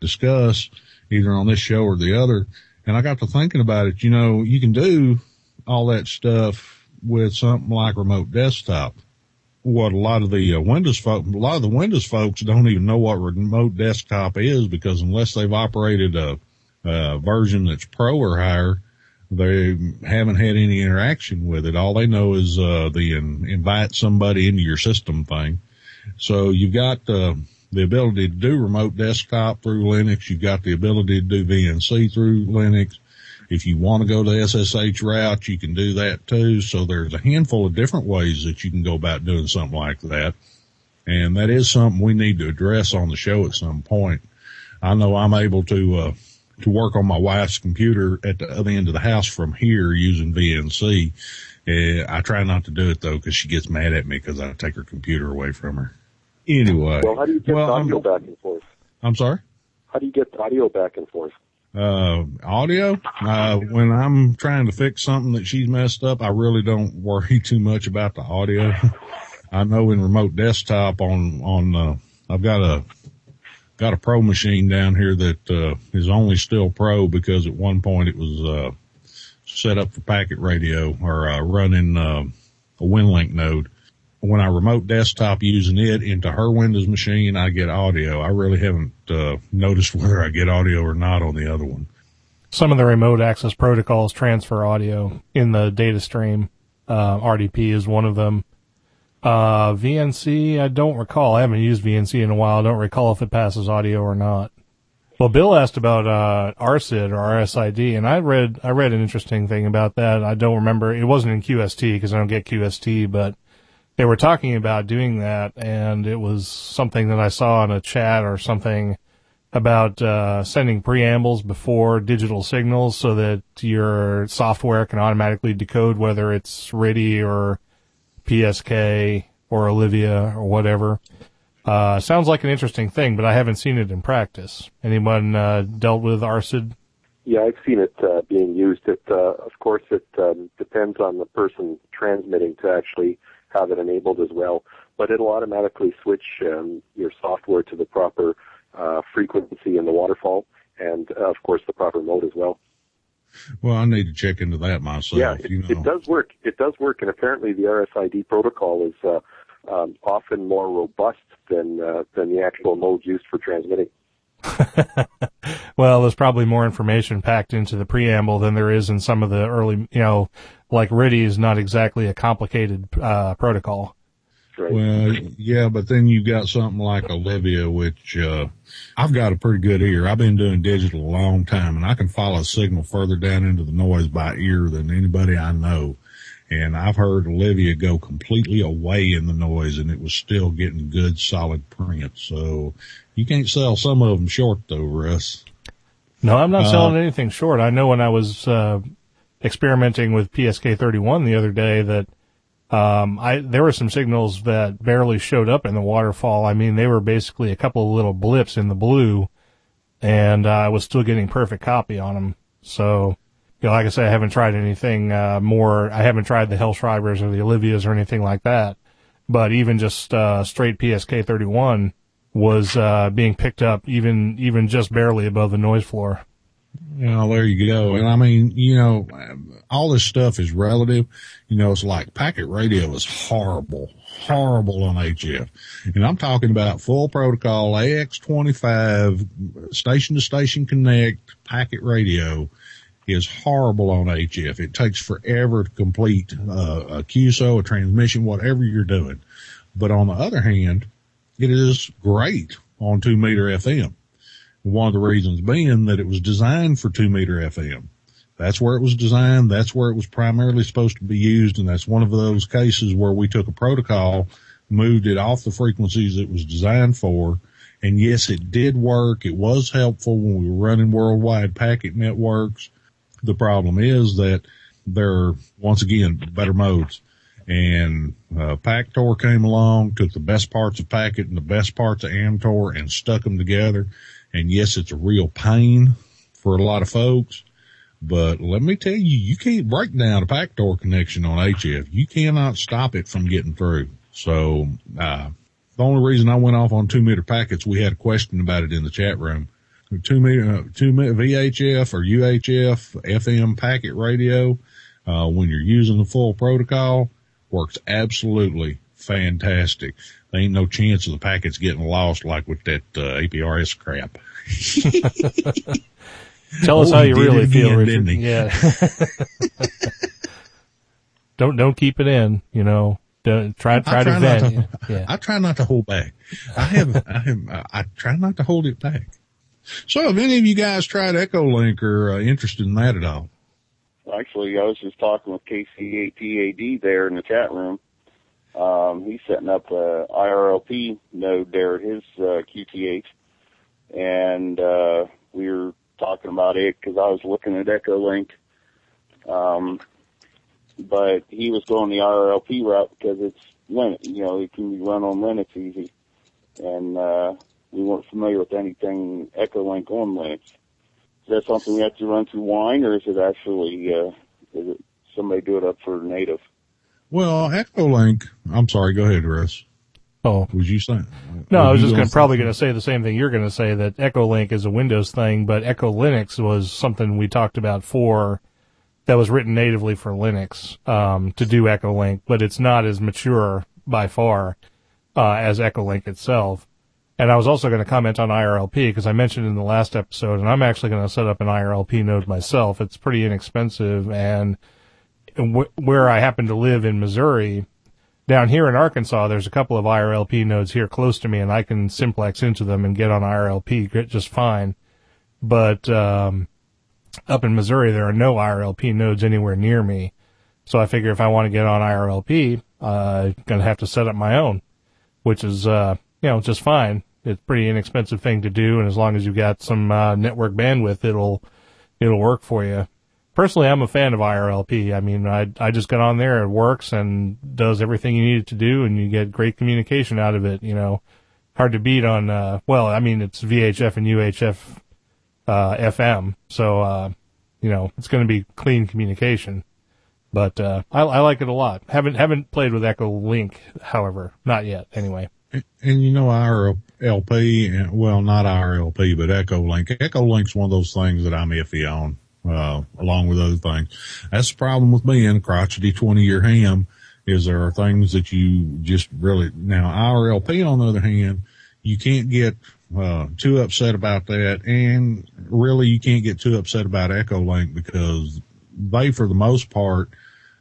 discuss either on this show or the other. And I got to thinking about it. You know, you can do all that stuff with something like remote desktop what a lot of the uh, Windows folk, a lot of the Windows folks don't even know what remote desktop is because unless they've operated a, a version that's pro or higher, they haven't had any interaction with it. All they know is uh, the in, invite somebody into your system thing. So you've got uh, the ability to do remote desktop through Linux. You've got the ability to do VNC through Linux. If you want to go the SSH route, you can do that too. So there's a handful of different ways that you can go about doing something like that. And that is something we need to address on the show at some point. I know I'm able to, uh, to work on my wife's computer at the other end of the house from here using VNC. Uh, I try not to do it though because she gets mad at me because I take her computer away from her. Anyway. Well, how do you get Well, the I'm- audio back and forth? I'm sorry? How do you get audio back and forth? Uh, audio. Uh, when I'm trying to fix something that she's messed up, I really don't worry *laughs* too much about the audio. I know in remote desktop on, on, uh, I've got a, got a pro machine down here that, uh, is only still pro because at one point it was, uh, set up for packet radio or, uh, running, uh, a WinLink node. When I remote desktop using it into her Windows machine, I get audio. I really haven't, uh, noticed *laughs* whether I get audio or not on the other one. Some of the remote access protocols transfer audio in the data stream. Uh, RDP is one of them. Uh, VNC, I don't recall. I haven't used VNC in a while. I don't recall if it passes audio or not. Well, Bill asked about, uh, RSID or RSID, and I read, I read an interesting thing about that. I don't remember. It wasn't in QST because I don't get QST, but they were talking about doing that and it was something that I saw in a chat or something about uh, sending preambles before digital signals so that your software can automatically decode whether it's RTTY or PSK or Olivia or whatever. Uh, sounds like an interesting thing, but I haven't seen it in practice. Anyone uh, dealt with RSID? Yeah, I've seen it uh, being used. It, uh, of course, it um, depends on the person transmitting to actually have it enabled as well. But it'll automatically switch um, your software to the proper uh, frequency in the waterfall, and uh, of course the proper mode as well. Well, I need to check into that myself. yeah, it, you know. it does work. It does work, and apparently the RSID protocol is uh, um, often more robust than uh, than the actual mode used for transmitting. *laughs* Well, there's probably more information packed into the preamble than there is in some of the early, you know, like RTTY is not exactly a complicated uh, protocol. Right. Well, yeah, but then you've got something like Olivia, which uh, I've got a pretty good ear. I've been doing digital a long time, and I can follow a signal further down into the noise by ear than anybody I know. And I've heard Olivia go completely away in the noise, and it was still getting good, solid print. So you can't sell some of them short, though, Russ. No, I'm not Uh, selling anything short. I know when I was uh, experimenting with PSK 31 the other day that um, I there were some signals that barely showed up in the waterfall. I mean, they were basically a couple of little blips in the blue, and uh, I was still getting perfect copy on them. So, you know, like I said, I haven't tried anything uh, more. I haven't tried the Hellschreibers or the Olivias or anything like that. But even just uh, straight PSK 31 was uh, being picked up even even just barely above the noise floor. Know, there you go. And I mean, you know, all this stuff is relative. You know, it's like packet radio is horrible, horrible on HF. And I'm talking about full protocol AX25 station to station connect packet radio is horrible on HF. It takes forever to complete uh, a QSO, a transmission, whatever you're doing. But on the other hand, it is great on two meter FM. One of the reasons being that it was designed for two meter FM. That's where it was designed. That's where it was primarily supposed to be used. And that's one of those cases where we took a protocol, moved it off the frequencies it was designed for. And yes, it did work. It was helpful when we were running worldwide packet networks. The problem is that there are once again better modes. And uh, Pactor came along, took the best parts of Packet and the best parts of Amtor and stuck them together. And yes, it's a real pain for a lot of folks. But let me tell you, you can't break down a Pactor connection on HF. You cannot stop it from getting through. So, uh, the only reason I went off on two meter packets, we had a question about it in the chat room. Two meter, uh, two meter VHF or UHF FM packet radio, uh, when you're using the full protocol works absolutely fantastic. There ain't no chance of the packets getting lost like with that, uh, APRS crap. *laughs* Tell us Oh, how you really it feel, again, Richard. Yeah. *laughs* don't don't keep it in. You know, don't, try try, I to try vent. yeah. I try not to hold back. I have, I have, I try not to hold it back. So have any of you guys tried Echolink or uh, interested in that at all? Actually, I was just talking with KC8TAD there in the chat room. Um, he's setting up a IRLP node there at his uh, QTH, and uh, we were talking about it because I was looking at Echolink, um, but he was going the IRLP route because it's Linux. You know, it can be run on Linux easy, and uh, we weren't familiar with anything Echolink on Linux. Is that something we have to run through Wine, or is it actually uh, is it somebody do it up for native? Well, Echolink, I'm sorry, go ahead, Russ. Oh Was you saying? no, I was just gonna, gonna- probably going to say the same thing you're going to say that Echo Link is a Windows thing, but Echo Linux was something we talked about for that was written natively for Linux um, to do Echo Link, but it's not as mature by far uh, as Echo Link itself. And I was also going to comment on IRLP because I mentioned in the last episode, and I'm actually going to set up an IRLP node myself. It's pretty inexpensive, and wh- where I happen to live in Missouri, down here in Arkansas, there's a couple of IRLP nodes here close to me, and I can simplex into them and get on IRLP just fine. But um, up in Missouri, there are no IRLP nodes anywhere near me. So I figure if I want to get on IRLP, uh, I'm gonna have to set up my own, which is uh, you know just fine. It's pretty inexpensive thing to do, and as long as you've got some uh, network bandwidth, it'll it'll work for you. Personally, I'm a fan of IRLP. I mean, I I just got on there, it works and does everything you need it to do, and you get great communication out of it. You know, hard to beat on. Uh, well, I mean, it's VHF and UHF uh, FM, so uh, you know it's going to be clean communication. But uh, I, I like it a lot. Haven't haven't played with Echo Link, however, not yet. Anyway. And you know, IRLP, and well, not IRLP, but Echo Link. Echo Link's one of those things that I'm iffy on, uh, along with other things. That's the problem with being crotchety 20 year ham is there are things that you just really, now IRLP on the other hand, you can't get, uh, too upset about that. And really you can't get too upset about Echo Link because they, for the most part,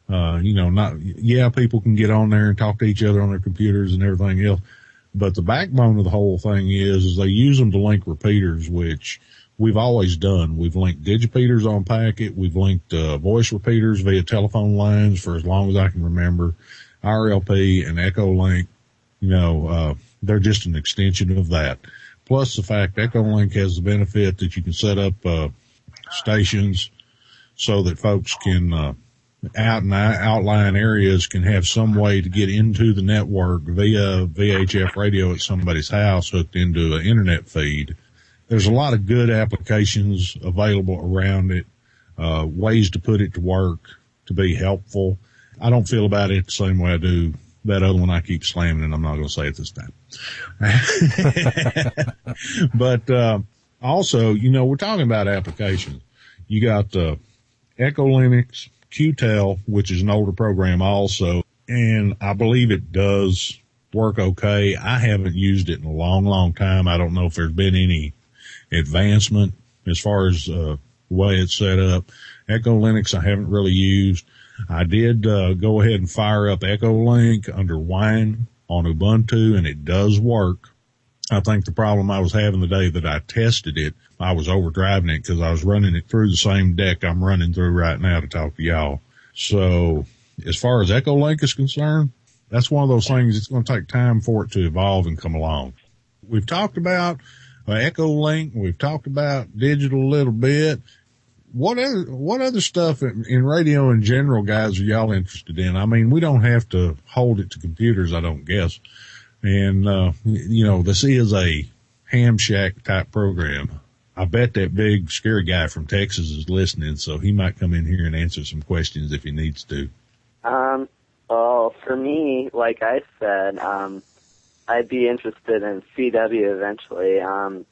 uh, you know, not, yeah, people can get on there and talk to each other on their computers and everything else. But the backbone of the whole thing is, is they use them to link repeaters, which we've always done. We've linked digipeaters on packet. We've linked, uh, voice repeaters via telephone lines for as long as I can remember. RLP and Echo Link, you know, uh, they're just an extension of that. Plus the fact Echo Link has the benefit that you can set up, uh, stations so that folks can, uh, out and outlying areas can have some way to get into the network via VHF radio at somebody's house hooked into an internet feed. There's a lot of good applications available around it, uh, ways to put it to work to be helpful. I don't feel about it the same way I do that other one I keep slamming and I'm not going to say it this time. *laughs* but, uh, also, you know, we're talking about applications. You got, uh, Echo Linux, QTEL, which is an older program also, and I believe it does work okay. I haven't used it in a long, long time. I don't know if there's been any advancement as far as uh, the way it's set up. Echo Linux I haven't really used. I did uh, go ahead and fire up Echo Link under Wine on Ubuntu, and it does work. I think the problem I was having the day that I tested it, I was overdriving it because I was running it through the same deck I'm running through right now to talk to y'all. So as far as Echo Link is concerned, that's one of those things. It's going to take time for it to evolve and come along. We've talked about uh, Echo Link. We've talked about digital a little bit. What other, what other stuff in, in radio in general, guys, are y'all interested in? I mean, we don't have to hold it to computers, I don't guess. And, uh, you know, this is a ham shack type program. I bet that big scary guy from Texas is listening, so he might come in here and answer some questions if he needs to. Um, well, for me, like I said, um, I'd be interested in CW eventually. Um,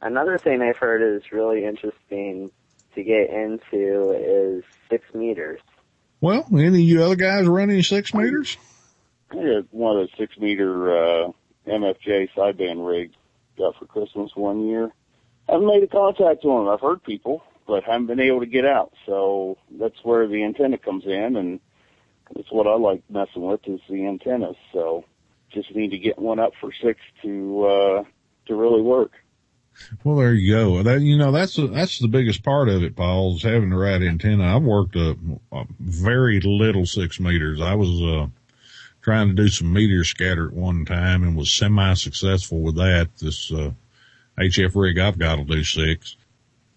another thing I've heard is really interesting to get into is six meters. Well, any of you other guys running six meters? One of the six meter uh, MFJ sideband rigs got for Christmas one year. I haven't made a contact to them. I've heard people, but haven't been able to get out. So that's where the antenna comes in, and that's what I like messing with is the antennas. So just need to get one up for six to uh, to really work. Well, there you go. That you know that's the, that's the biggest part of it, Paul, is having the right antenna. I've worked a, a very little six meters. I was uh, trying to do some meteor scatter at one time and was semi successful with that. This uh, HF rig I've got will do six.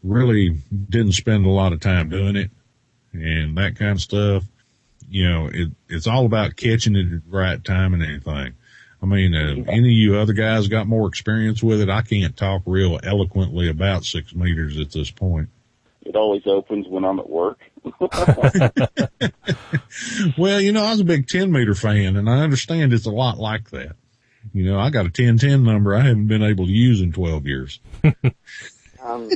Really didn't spend a lot of time doing it and that kind of stuff. You know, it, it's all about catching it at the right time and anything. I mean, uh, any of you other guys got more experience with it? I can't talk real eloquently about six meters at this point. It always opens when I'm at work. *laughs* Well, you know, I was a big 10 meter fan and I understand it's a lot like that. You know, I got a 1010 number I haven't been able to use in 12 years. *laughs* Um,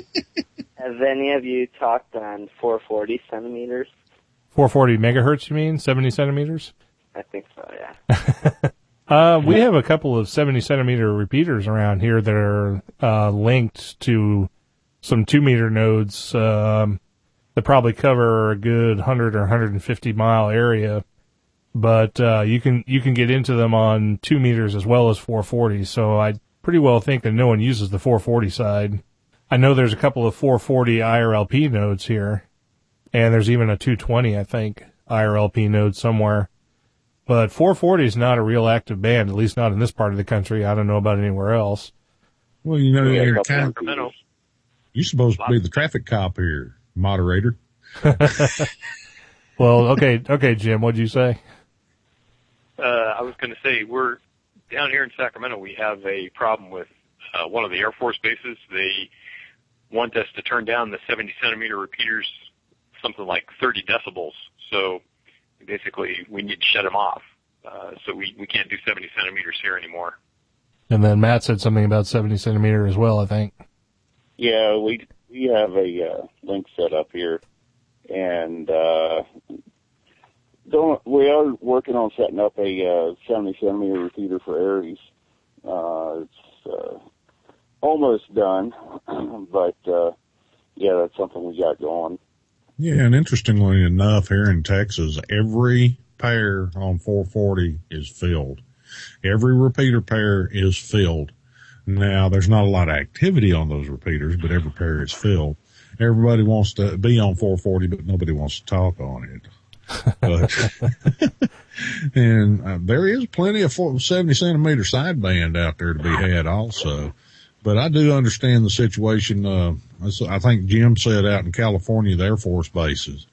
have any of you talked on 440 centimeters? 440 megahertz, you mean? 70 centimeters? I think so, yeah. *laughs* Uh, we have a couple of 70 centimeter repeaters around here that are, uh, linked to some two meter nodes, um, that probably cover a good 100 or 150 mile area. But, uh, you can, you can get into them on two meters as well as 440. So I pretty well think that no one uses the 440 side. I know there's a couple of 440 IRLP nodes here and there's even a 220, I think, IRLP node somewhere. But 440 is not a real active band, at least not in this part of the country. I don't know about anywhere else. Well, you know, We you're kind of you're supposed to be the traffic cop here, moderator. *laughs* Well, okay, okay, Jim, what'd you say? Uh, I was going to say we're down here in Sacramento. We have a problem with uh, one of the Air Force bases. They want us to turn down the 70 centimeter repeaters, something like 30 decibels. So basically, we need to shut them off. Uh, so we we can't do 70 centimeters here anymore. And then Matt said something about 70 centimeter as well, I think. Yeah, we we have a uh, link set up here, and uh, don't we are working on setting up a uh, 70 centimeter repeater for ARES. Uh, it's uh, almost done, *clears throat* but uh, yeah, that's something we got going. Yeah, and interestingly enough, here in Texas, every pair on 440 is filled. Every repeater pair is filled. Now, there's not a lot of activity on those repeaters, but every pair is filled. Everybody wants to be on 440, but nobody wants to talk on it. But, *laughs* and uh, there is plenty of 70 centimeter sideband out there to be had also. But I do understand the situation. Uh, I think Jim said out in California, the Air Force bases.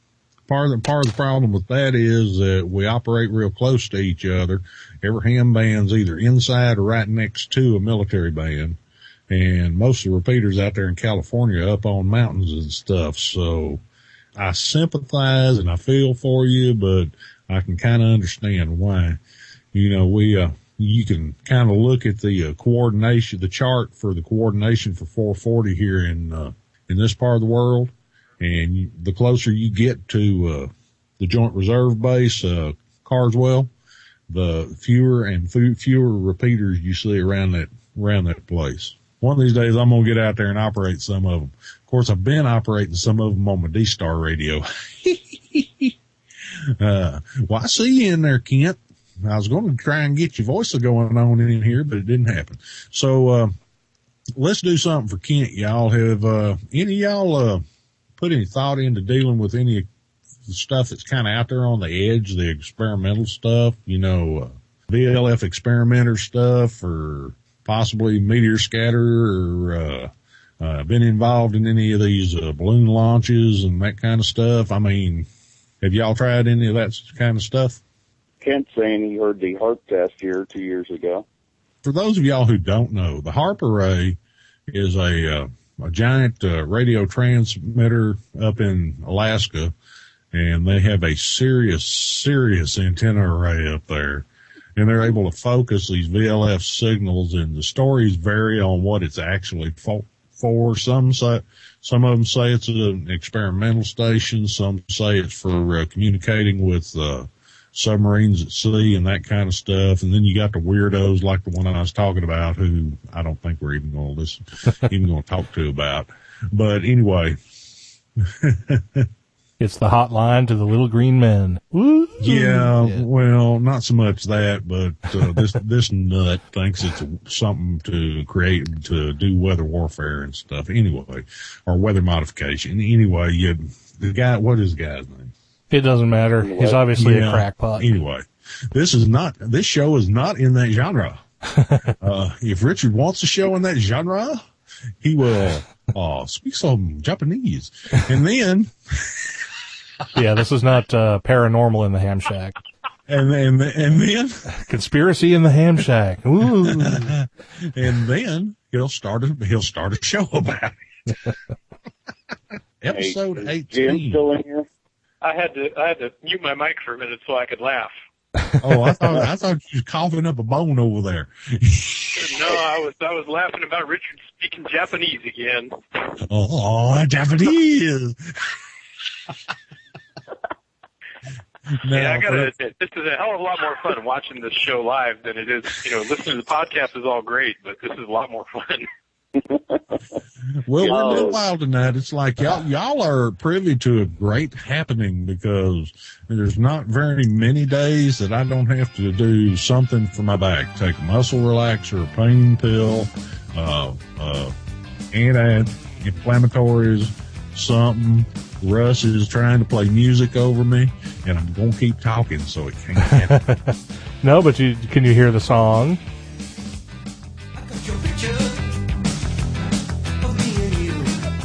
Part of the, part of the problem with that is that we operate real close to each other. Every ham band's either inside or right next to a military band. And most of the repeaters out there in California up on mountains and stuff. So I sympathize and I feel for you, but I can kind of understand why. You know, we, uh, you can kind of look at the uh, coordination, the chart for the coordination for 440 here in, uh, in this part of the world. And the closer you get to, uh, the joint reserve base, uh, Carswell, the fewer and fu- fewer repeaters you see around that, around that place. One of these days I'm to get out there and operate some of them. Of course, I've been operating some of them on my D-Star radio. *laughs* uh, well, I see you in there, Kent. I was going to try and get your voice going on in here, but it didn't happen. So, uh, let's do something for Kent. Y'all have, uh, any y'all, uh, put any thought into dealing with any of the stuff that's kind of out there on the edge, the experimental stuff, you know, uh, VLF experimenter stuff or possibly meteor scatter or, uh, uh, been involved in any of these, uh, balloon launches and that kind of stuff. I mean, have y'all tried any of that kind of stuff? Kent saying he heard the HAARP test here two years ago. for those of y'all who don't know, the HAARP array is a, uh, a giant uh, radio transmitter up in Alaska, and they have a serious, serious antenna array up there. And they're able to focus these VLF signals, and the stories vary on what it's actually for. for. Some say, some of them say it's an experimental station. Some say it's for uh, communicating with uh, submarines at sea and that kind of stuff. And then you got the weirdos like the one I was talking about who I don't think we're even going to listen, *laughs* even going to talk to about. But anyway, *laughs* It's the hotline to the little green men. Woo! yeah, well, not so much that, but uh, this *laughs* this nut thinks it's something to create to do weather warfare and stuff. Anyway, or weather modification. Anyway, you the guy. What is the guy's name? It doesn't matter. He's obviously a crackpot. Anyway, this is not, this show is not in that genre. *laughs* uh, if Richard wants a show in that genre, he will, *laughs* uh, speak some Japanese. And then, Yeah, this is not uh, paranormal in the ham shack. and then, and then, Conspiracy in the ham shack. Ooh. *laughs* and then he'll start a, he'll start a show about it. Episode Hey, is Jim 18. still in here? I had to I had to mute my mic for a minute so I could laugh. *laughs* Oh, I thought, I thought you was coughing up a bone over there. *laughs* No, I was I was laughing about Richard speaking Japanese again. Oh, oh Japanese. *laughs* yeah, I gotta uh, admit, this is a hell of a lot more fun watching this show live than it is, you know, listening to the podcast is all great, but this is a lot more fun. Well, we're Oh. doing wild tonight. It's like y'all, y'all are privy to a great happening because there's not very many days that I don't have to do something for my back. Take a muscle relaxer, a pain pill, uh, uh, anti-inflammatories, something. Russ is trying to play music over me and I'm going to keep talking so it can't happen. *laughs* No, but you can you hear the song?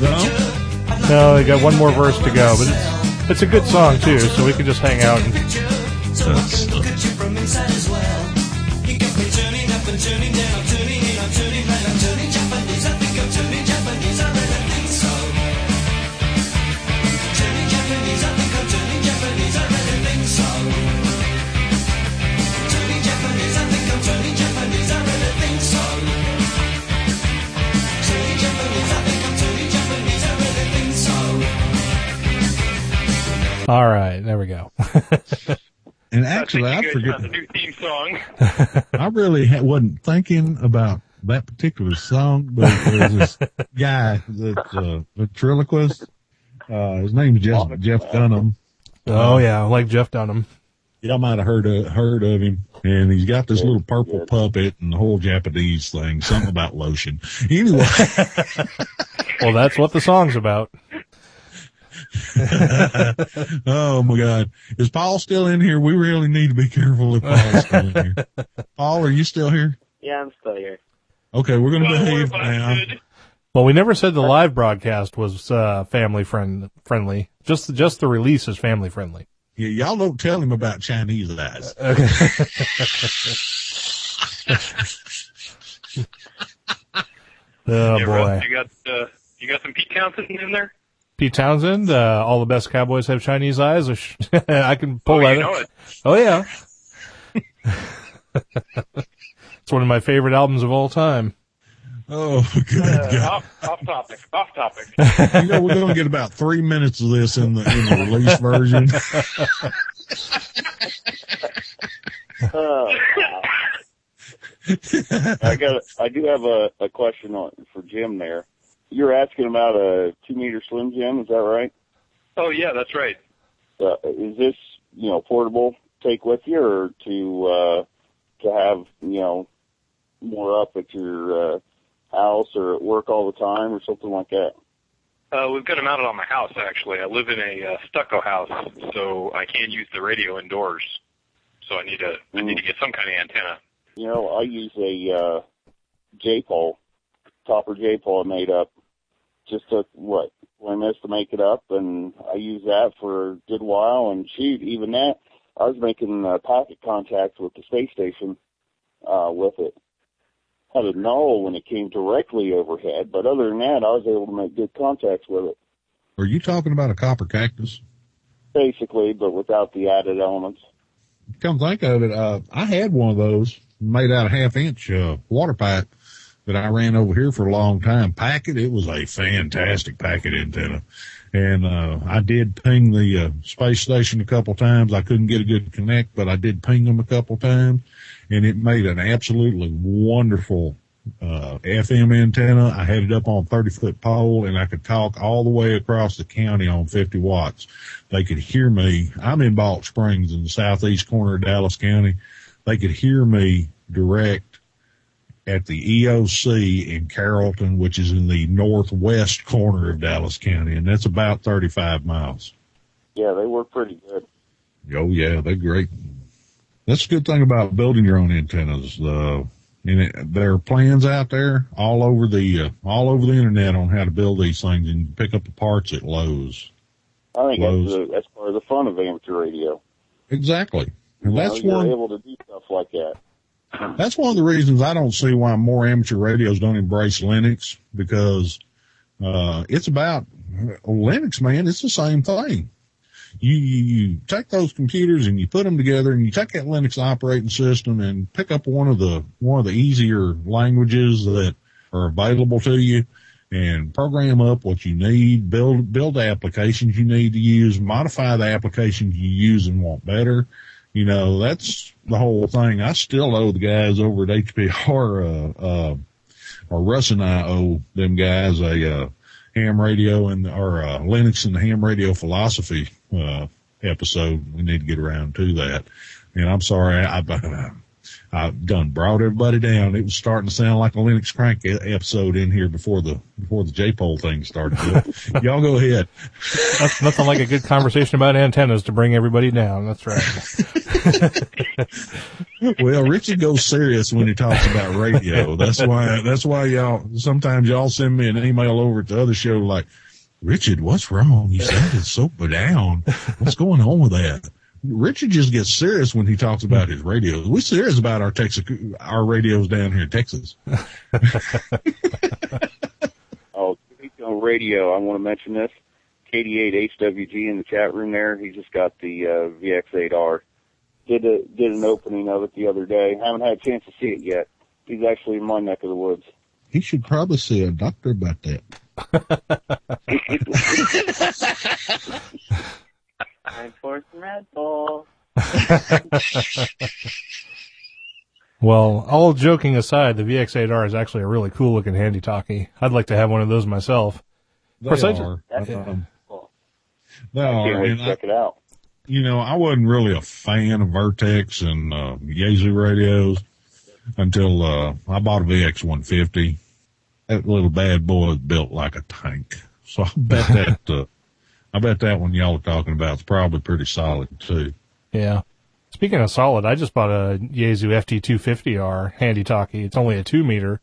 No? No, they got one more verse to go, but it's, it's a good song too, so we can just hang out and All right, there we go. *laughs* And actually, I I think you guys forget. the new theme song. *laughs* I really ha- wasn't thinking about that particular song, but there's this *laughs* guy that's uh, a ventriloquist. Uh, his name's Jeff, Jeff Dunham. oh yeah, I like Jeff Dunham. Y'all might have heard of, heard of him. And he's got this little purple puppet and the whole Japanese thing, something about lotion. Anyway, Well, that's what the song's about. *laughs* oh my God. Is Paul still in here? We really need to be careful if Paul's still in here. *laughs* Paul, are you still here? Yeah, I'm still here. Okay, we're going to Well, we're behave now. busted. Well, we never said the live broadcast was uh, family friend friendly. Just just the release is family friendly. Yeah, y'all don't tell him about Chinese eyes. *laughs* Oh yeah, boy, Russ, you got uh, you got some Pete Townshend in there. Pete Townshend. Uh, all the best cowboys have Chinese eyes. Or sh- *laughs* I can pull Oh, that. you know it. Oh yeah. *laughs* it's one of my favorite albums of all time. Oh, good Uh, God. off, off topic. Off topic. *laughs* You know, we're going to get about three minutes of this in the, in the release version. Oh. I got. I do have a, a question on, for Jim there. You're asking about a two meter Slim Jim, is that right? Oh yeah, that's right. Uh, is this you know portable? Take with you, or to uh, to have you know more up at your uh, house or at work all the time, or something like that? Uh, we've got it mounted on my house actually. I live in a uh, stucco house, so I can't use the radio indoors. So I need to I need to get some kind of antenna. You know, I use a uh, J pole, copper J pole I made up. Just took what one minutes to make it up, and I used that for a good while. And shoot, even that, I was making uh, packet contact with the space station uh, with it. Had a null when it came directly overhead, but other than that, I was able to make good contacts with it, Are you talking about a copper cactus? basically, but without the added elements. Come think of it, uh, I had one of those made out of half inch, uh, water pipe that I ran over here for a long time. Packet, it was a fantastic packet antenna. And, uh, I did ping the, uh, space station a couple times. I couldn't get a good connect, but I did ping them a couple times and it made an absolutely wonderful, uh, FM antenna. I had it up on 30 foot pole and I could talk all the way across the county on 50 watts. They could hear me. I'm in Balch Springs in the southeast corner of Dallas County. They could hear me direct at the EOC in Carrollton, which is in the northwest corner of Dallas County, and that's about 35 miles. Yeah, they work pretty good. Oh yeah, they're great. That's a good thing about building your own antennas. Uh, and it, there are plans out there all over the uh, all over the internet on how to build these things, and you pick up the parts at Lowe's. I think Lowe's. that's, the, that's part of the fun of amateur radio. Exactly, and You that's know, one. you're able to do stuff like that. That's one of the reasons I don't see why more amateur radios don't embrace Linux because uh, it's about Linux, man. It's the same thing. You, you you take those computers and you put them together, and you take that Linux operating system and pick up one of the one of the easier languages that are available to you, and program up what you need. Build build the applications you need to use. Modify the applications you use and want better you know, that's the whole thing. I still owe the guys over at HPR, uh, uh, or Russ and I owe them guys a, uh, ham radio and, or, uh, Linux and the ham radio philosophy, uh, episode. We need to get around to that. And I'm sorry, I, I I done brought everybody down. It was starting to sound like a Linux Crank episode in here before the before the J pole thing started. *laughs* Y'all go ahead. That's nothing like a good conversation about antennas to bring everybody down. That's right. *laughs* Well, Richard goes serious when he talks about radio. That's why that's why y'all sometimes y'all send me an email over to the other show like, Richard, what's wrong? You sounded so down. What's going on with that? Richard just gets serious when he talks about his radios. We're serious about our Texas our radios down here in Texas. *laughs* Oh, speaking of radio, I want to mention this. KD8HWG in the chat room there. He just got the uh, VX8R. Did a did an opening of it the other day. Haven't had a chance to see it yet. He's actually in my neck of the woods. He should probably see a doctor about that. *laughs* *laughs* Time for some Red Bull. *laughs* Well, all joking aside, the VX8R is actually a really cool looking handy talkie. I'd like to have one of those myself. They course, I just- are. That's cool. they I are. can't wait And to I- check it out. you know, I wasn't really a fan of Vertex and uh, Yaesu radios until uh, I bought a VX150. That little bad boy is built like a tank. So I bet *laughs* that uh, I bet that one y'all are talking about is probably pretty solid too. Yeah. Speaking of solid, I just bought a Yaesu FT250R handy talkie. It's only a two meter,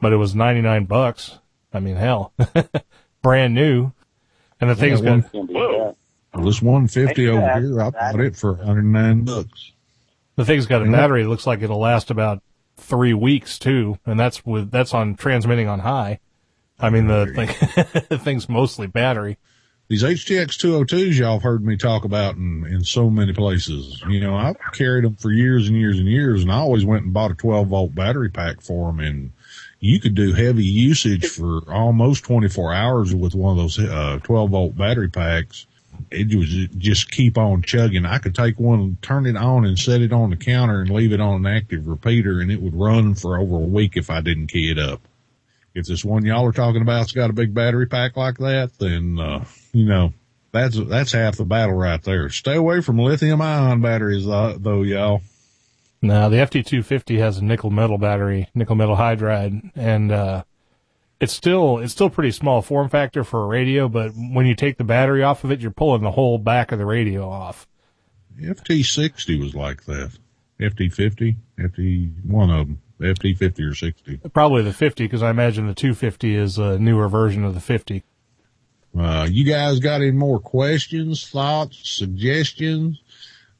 but it was 99 bucks. I mean, hell, *laughs* brand new. And the thing's Yeah, got, Can't Whoa. This 150 over Exactly. here, I bought it for 109 bucks. the thing's got a battery that looks like it'll last about three weeks too. And that's with, that's on transmitting on high. I mean, the thing, *laughs* the thing's mostly battery. These HTX 202s y'all have heard me talk about in, in so many places. You know, I've carried them for years and years and years, and I always went and bought a 12 volt battery pack for them, and you could do heavy usage for almost 24 hours with one of those uh, 12 volt battery packs. It was just keep on chugging. I could take one, turn it on, and set it on the counter and leave it on an active repeater, and it would run for over a week if I didn't key it up. If this one y'all are talking about's got a big battery pack like that, then uh, you know that's that's half the battle right there. Stay away from lithium ion batteries, uh, though, y'all. Now the FT250 has a nickel metal battery, nickel metal hydride, and uh, it's still it's still pretty small form factor for a radio. But when you take the battery off of it, you're pulling the whole back of the radio off. FT60 was like that. FT50, FT one of them, FT50 or 60. Probably the 50 because I imagine the 250 is a newer version of the 50. Uh, you guys got any more questions, thoughts, suggestions?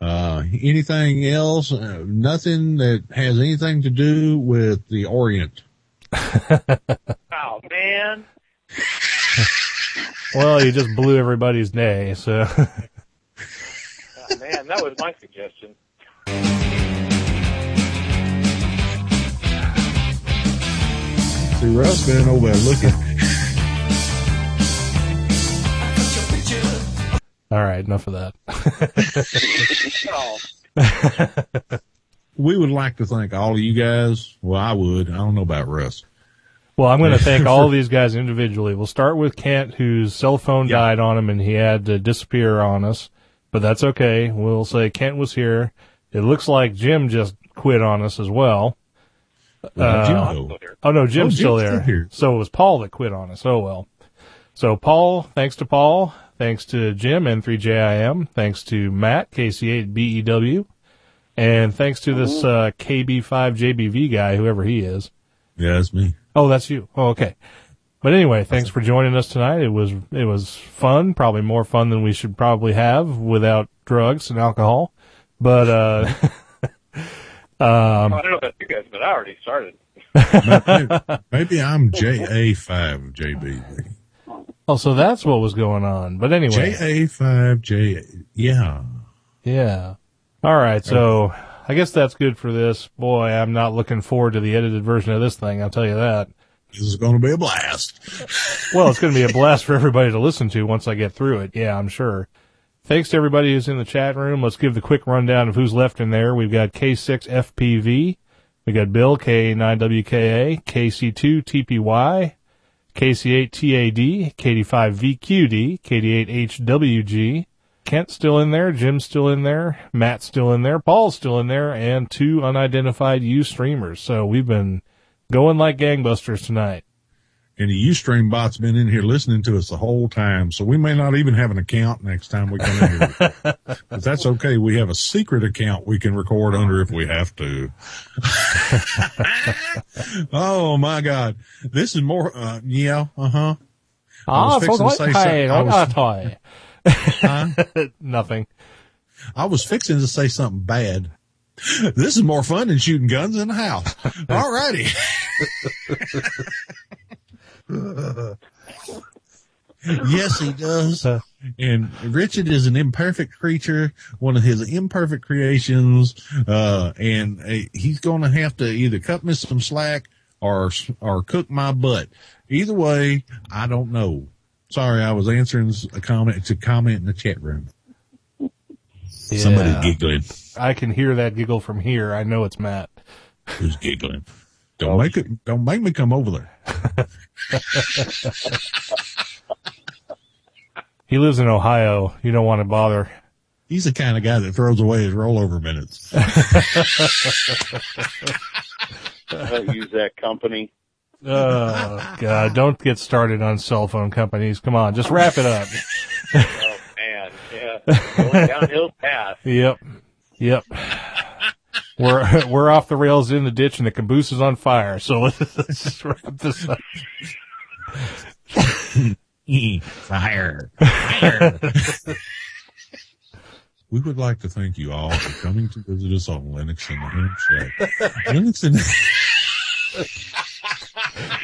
Uh, anything else? Uh, nothing that has anything to do with the Orient. *laughs* Oh man. *laughs* Well, you just blew everybody's day. So *laughs* Oh, man, that was my suggestion. See, Russ been over there looking. All right, enough of that. Oh, *laughs* We would like to thank all of you guys. Well, I would. I don't know about Russ. Well, I'm going to thank all *laughs* of these guys individually. We'll start with Kent, whose cell phone Yeah. died on him and he had to disappear on us, but that's okay. We'll say Kent was here. It looks like Jim just quit on us as well. Uh, Jim, still here. Oh no, Jim's Oh, still Jim's there. still here. So it was Paul that quit on us. Oh well. So Paul, thanks to Paul, thanks to Jim N3JIM, thanks to Matt KC8BEW, and thanks to this uh, KB5JBV guy, whoever he is. Yeah, that's me. Oh, that's you. Oh, okay. But anyway, thanks for joining us tonight. It was it was fun, probably more fun than we should probably have without drugs and alcohol. But uh *laughs* *laughs* um I don't know about you guys, but I already started. maybe, *laughs* maybe I'm JA5 JB. Oh, so that's what was going on. But anyway, JA5 J. Yeah. yeah. All right, so I guess that's good for this. Boy, I'm not looking forward to the edited version of this thing. I'll tell you that. This is going to be a blast. Well, it's going to be a blast for everybody to listen to once I get through it. Yeah, I'm sure. Thanks to everybody who's in the chat room. Let's give the quick rundown of who's left in there. We've got K6FPV. We got Bill K9WKA, KC2TPY, KC8TAD, KD5VQD, KD8HWG, Kent's still in there, Jim's still in there, Matt's still in there, Paul's still in there, and two unidentified U streamers. So we've been going like gangbusters tonight. And the Ustream bot's been in here listening to us the whole time, so we may not even have an account next time we come in here. *laughs* but that's okay. We have a secret account we can record under if we have to. *laughs* oh my God. This is more, uh, yeah, uh huh. Ah, was fixing to say something. I was- toy. *laughs* Nothing. I was fixing to say something bad. This is more fun than shooting guns in the house. All righty. *laughs* yes, he does. And Richard is an imperfect creature, one of his imperfect creations, uh, and uh, he's going to have to either cut me some slack or or cook my butt. Either way, I don't know. Sorry, I was answering a comment to comment in the chat room. Somebody giggling. I can hear that giggle from here. I know it's Matt. Who's giggling? Don't make it. Don't make me come over there. *laughs* He lives in Ohio. You don't want to bother. He's the kind of guy that throws away his rollover minutes. *laughs* I don't use that company. Oh God! Don't get started on cell phone companies. Come on, just wrap it up. Oh man, yeah, going downhill path. *laughs* Yep, yep. We're *laughs* we're off the rails in the ditch, and the caboose is on fire. So *laughs* let's just wrap this up. *laughs* Fire. Fire. we would like to thank you all for coming to visit us on Linux in the Ham Shack. Linux in the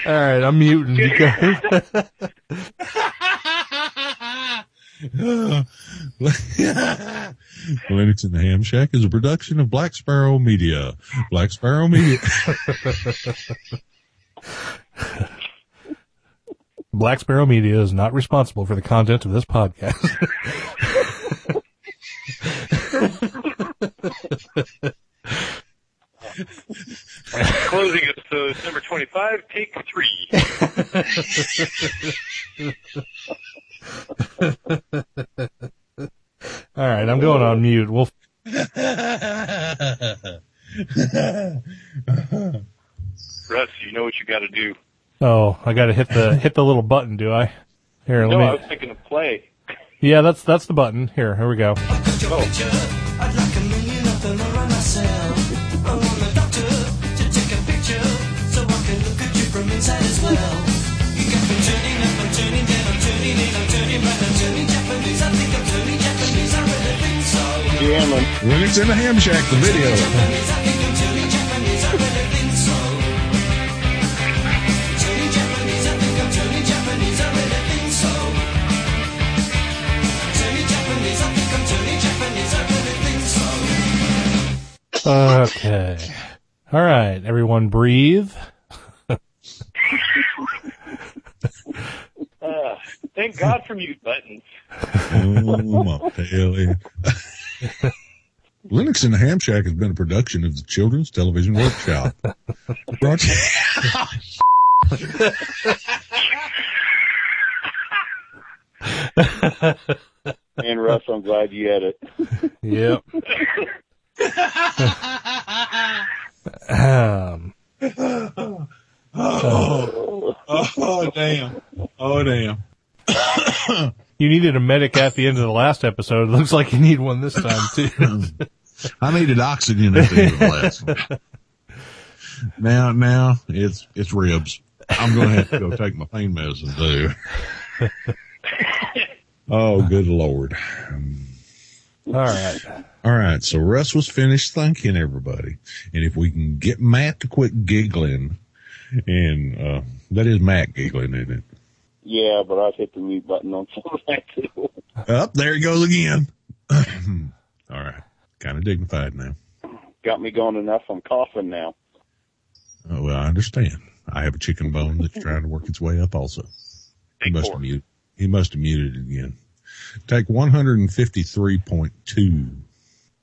All right, I'm muting. You guys. Linux in the Ham Shack is a production of Black Sparrow Media. Black Sparrow Media. Black Sparrow Media is not responsible for the content of this podcast. Closing episode uh, number twenty-five, take three. *laughs* All right, I'm going on mute. We'll *laughs* Russ, you know what you got to do. Oh, I got to hit the hit the little button, do I? Here, let me. No, me. I was thinking of play. Yeah, that's that's the button. Here, here we go. I'd I think I'm turning Japanese, I really think so. Okay. All right, everyone, breathe. Uh, thank God for mute buttons. *laughs* Oh, my belly. *laughs* *laughs* Linux in the Ham Shack has been a production of the Children's Television Workshop. Brought to- *laughs* And Russ, I'm glad you had it. Yep. um, oh, damn. Oh, damn. You needed a medic at the end of the last episode. It looks like you need one this time too. *laughs* I needed oxygen at the end of the last one. Now, now it's, it's ribs. I'm going to have to go take my pain medicine too. *laughs* oh, good Lord. All right. All right. So Russ was finished thanking everybody. And if we can get Matt to quit giggling and, uh, that is Matt giggling, isn't it? Yeah, but I've hit the mute button on *laughs* some of that too. Up there he goes again. *clears throat* All right. Kind of dignified now. Got me going enough. I'm coughing now. Oh, well, I understand. I have a chicken bone that's trying to work its way up also. He must have muted. He must have muted it again. Take 153.2.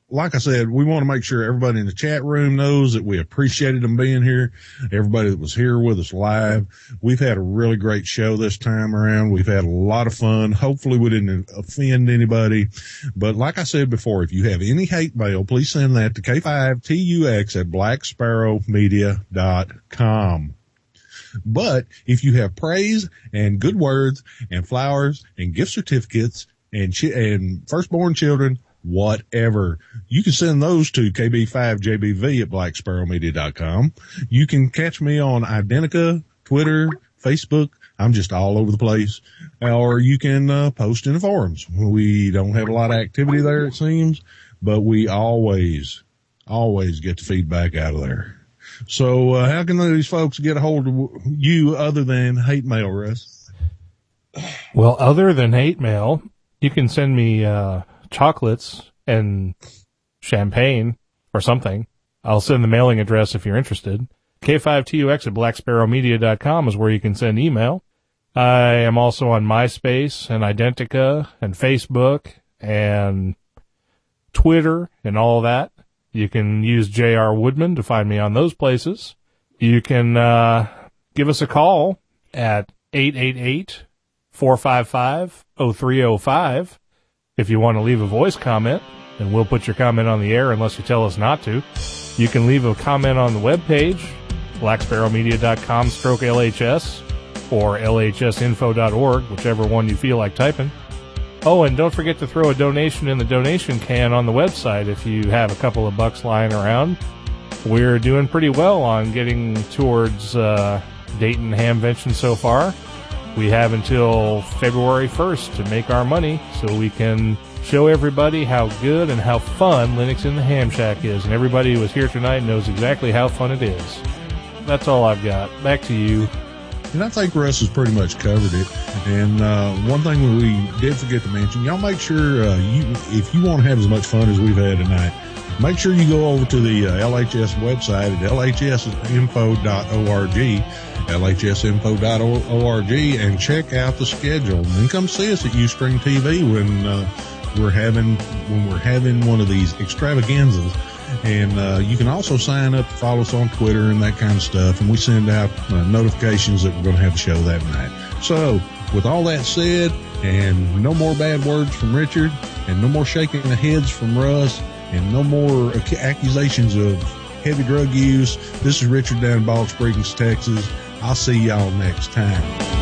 like I said, we want to make sure everybody in the chat room knows that we appreciated them being here. Everybody that was here with us live. We've had a really great show this time around. We've had a lot of fun. Hopefully we didn't offend anybody. But like I said before, if you have any hate mail, please send that to K5TUX at blacksparrowmedia.com. But if you have praise and good words and flowers and gift certificates and and firstborn children, whatever, you can send those to KB5JBV at blacksparrowmedia.com. You can catch me on Identica, Twitter, Facebook. I'm just all over the place. Or you can uh, post in the forums. We don't have a lot of activity there, it seems, but we always, always get the feedback out of there. So, uh, how can these folks get a hold of you other than hate mail, Russ? Well, other than hate mail, you can send me uh, chocolates and champagne or something. I'll send the mailing address if you're interested. K5TUX at blacksparrowmedia.com is where you can send email. I am also on MySpace and Identica and Facebook and Twitter and all that. You can use J.R. Woodman to find me on those places. You can uh, give us a call at 888 455 0305 if you want to leave a voice comment, and we'll put your comment on the air unless you tell us not to. You can leave a comment on the webpage, blacksparrowmedia.com stroke LHS or lhsinfo.org, whichever one you feel like typing. Oh, and don't forget to throw a donation in the donation can on the website if you have a couple of bucks lying around. We're doing pretty well on getting towards uh, Dayton Hamvention so far. We have until February 1st to make our money so we can show everybody how good and how fun Linux in the Ham Shack is. And everybody who was here tonight knows exactly how fun it is. That's all I've got. Back to you. And I think Russ has pretty much covered it. And uh, one thing we did forget to mention, y'all make sure uh, you, if you want to have as much fun as we've had tonight, make sure you go over to the uh, LHS website at lhsinfo.org, lhsinfo.org, and check out the schedule. And come see us at Ustream TV when uh, we're having when we're having one of these extravaganzas. And uh, you can also sign up follow us on Twitter and that kind of stuff. And we send out uh, notifications that we're going to have a show that night. So, with all that said, and no more bad words from Richard, and no more shaking the heads from Russ, and no more ac- accusations of heavy drug use, this is Richard down in Balch Springs, Texas. I'll see y'all next time.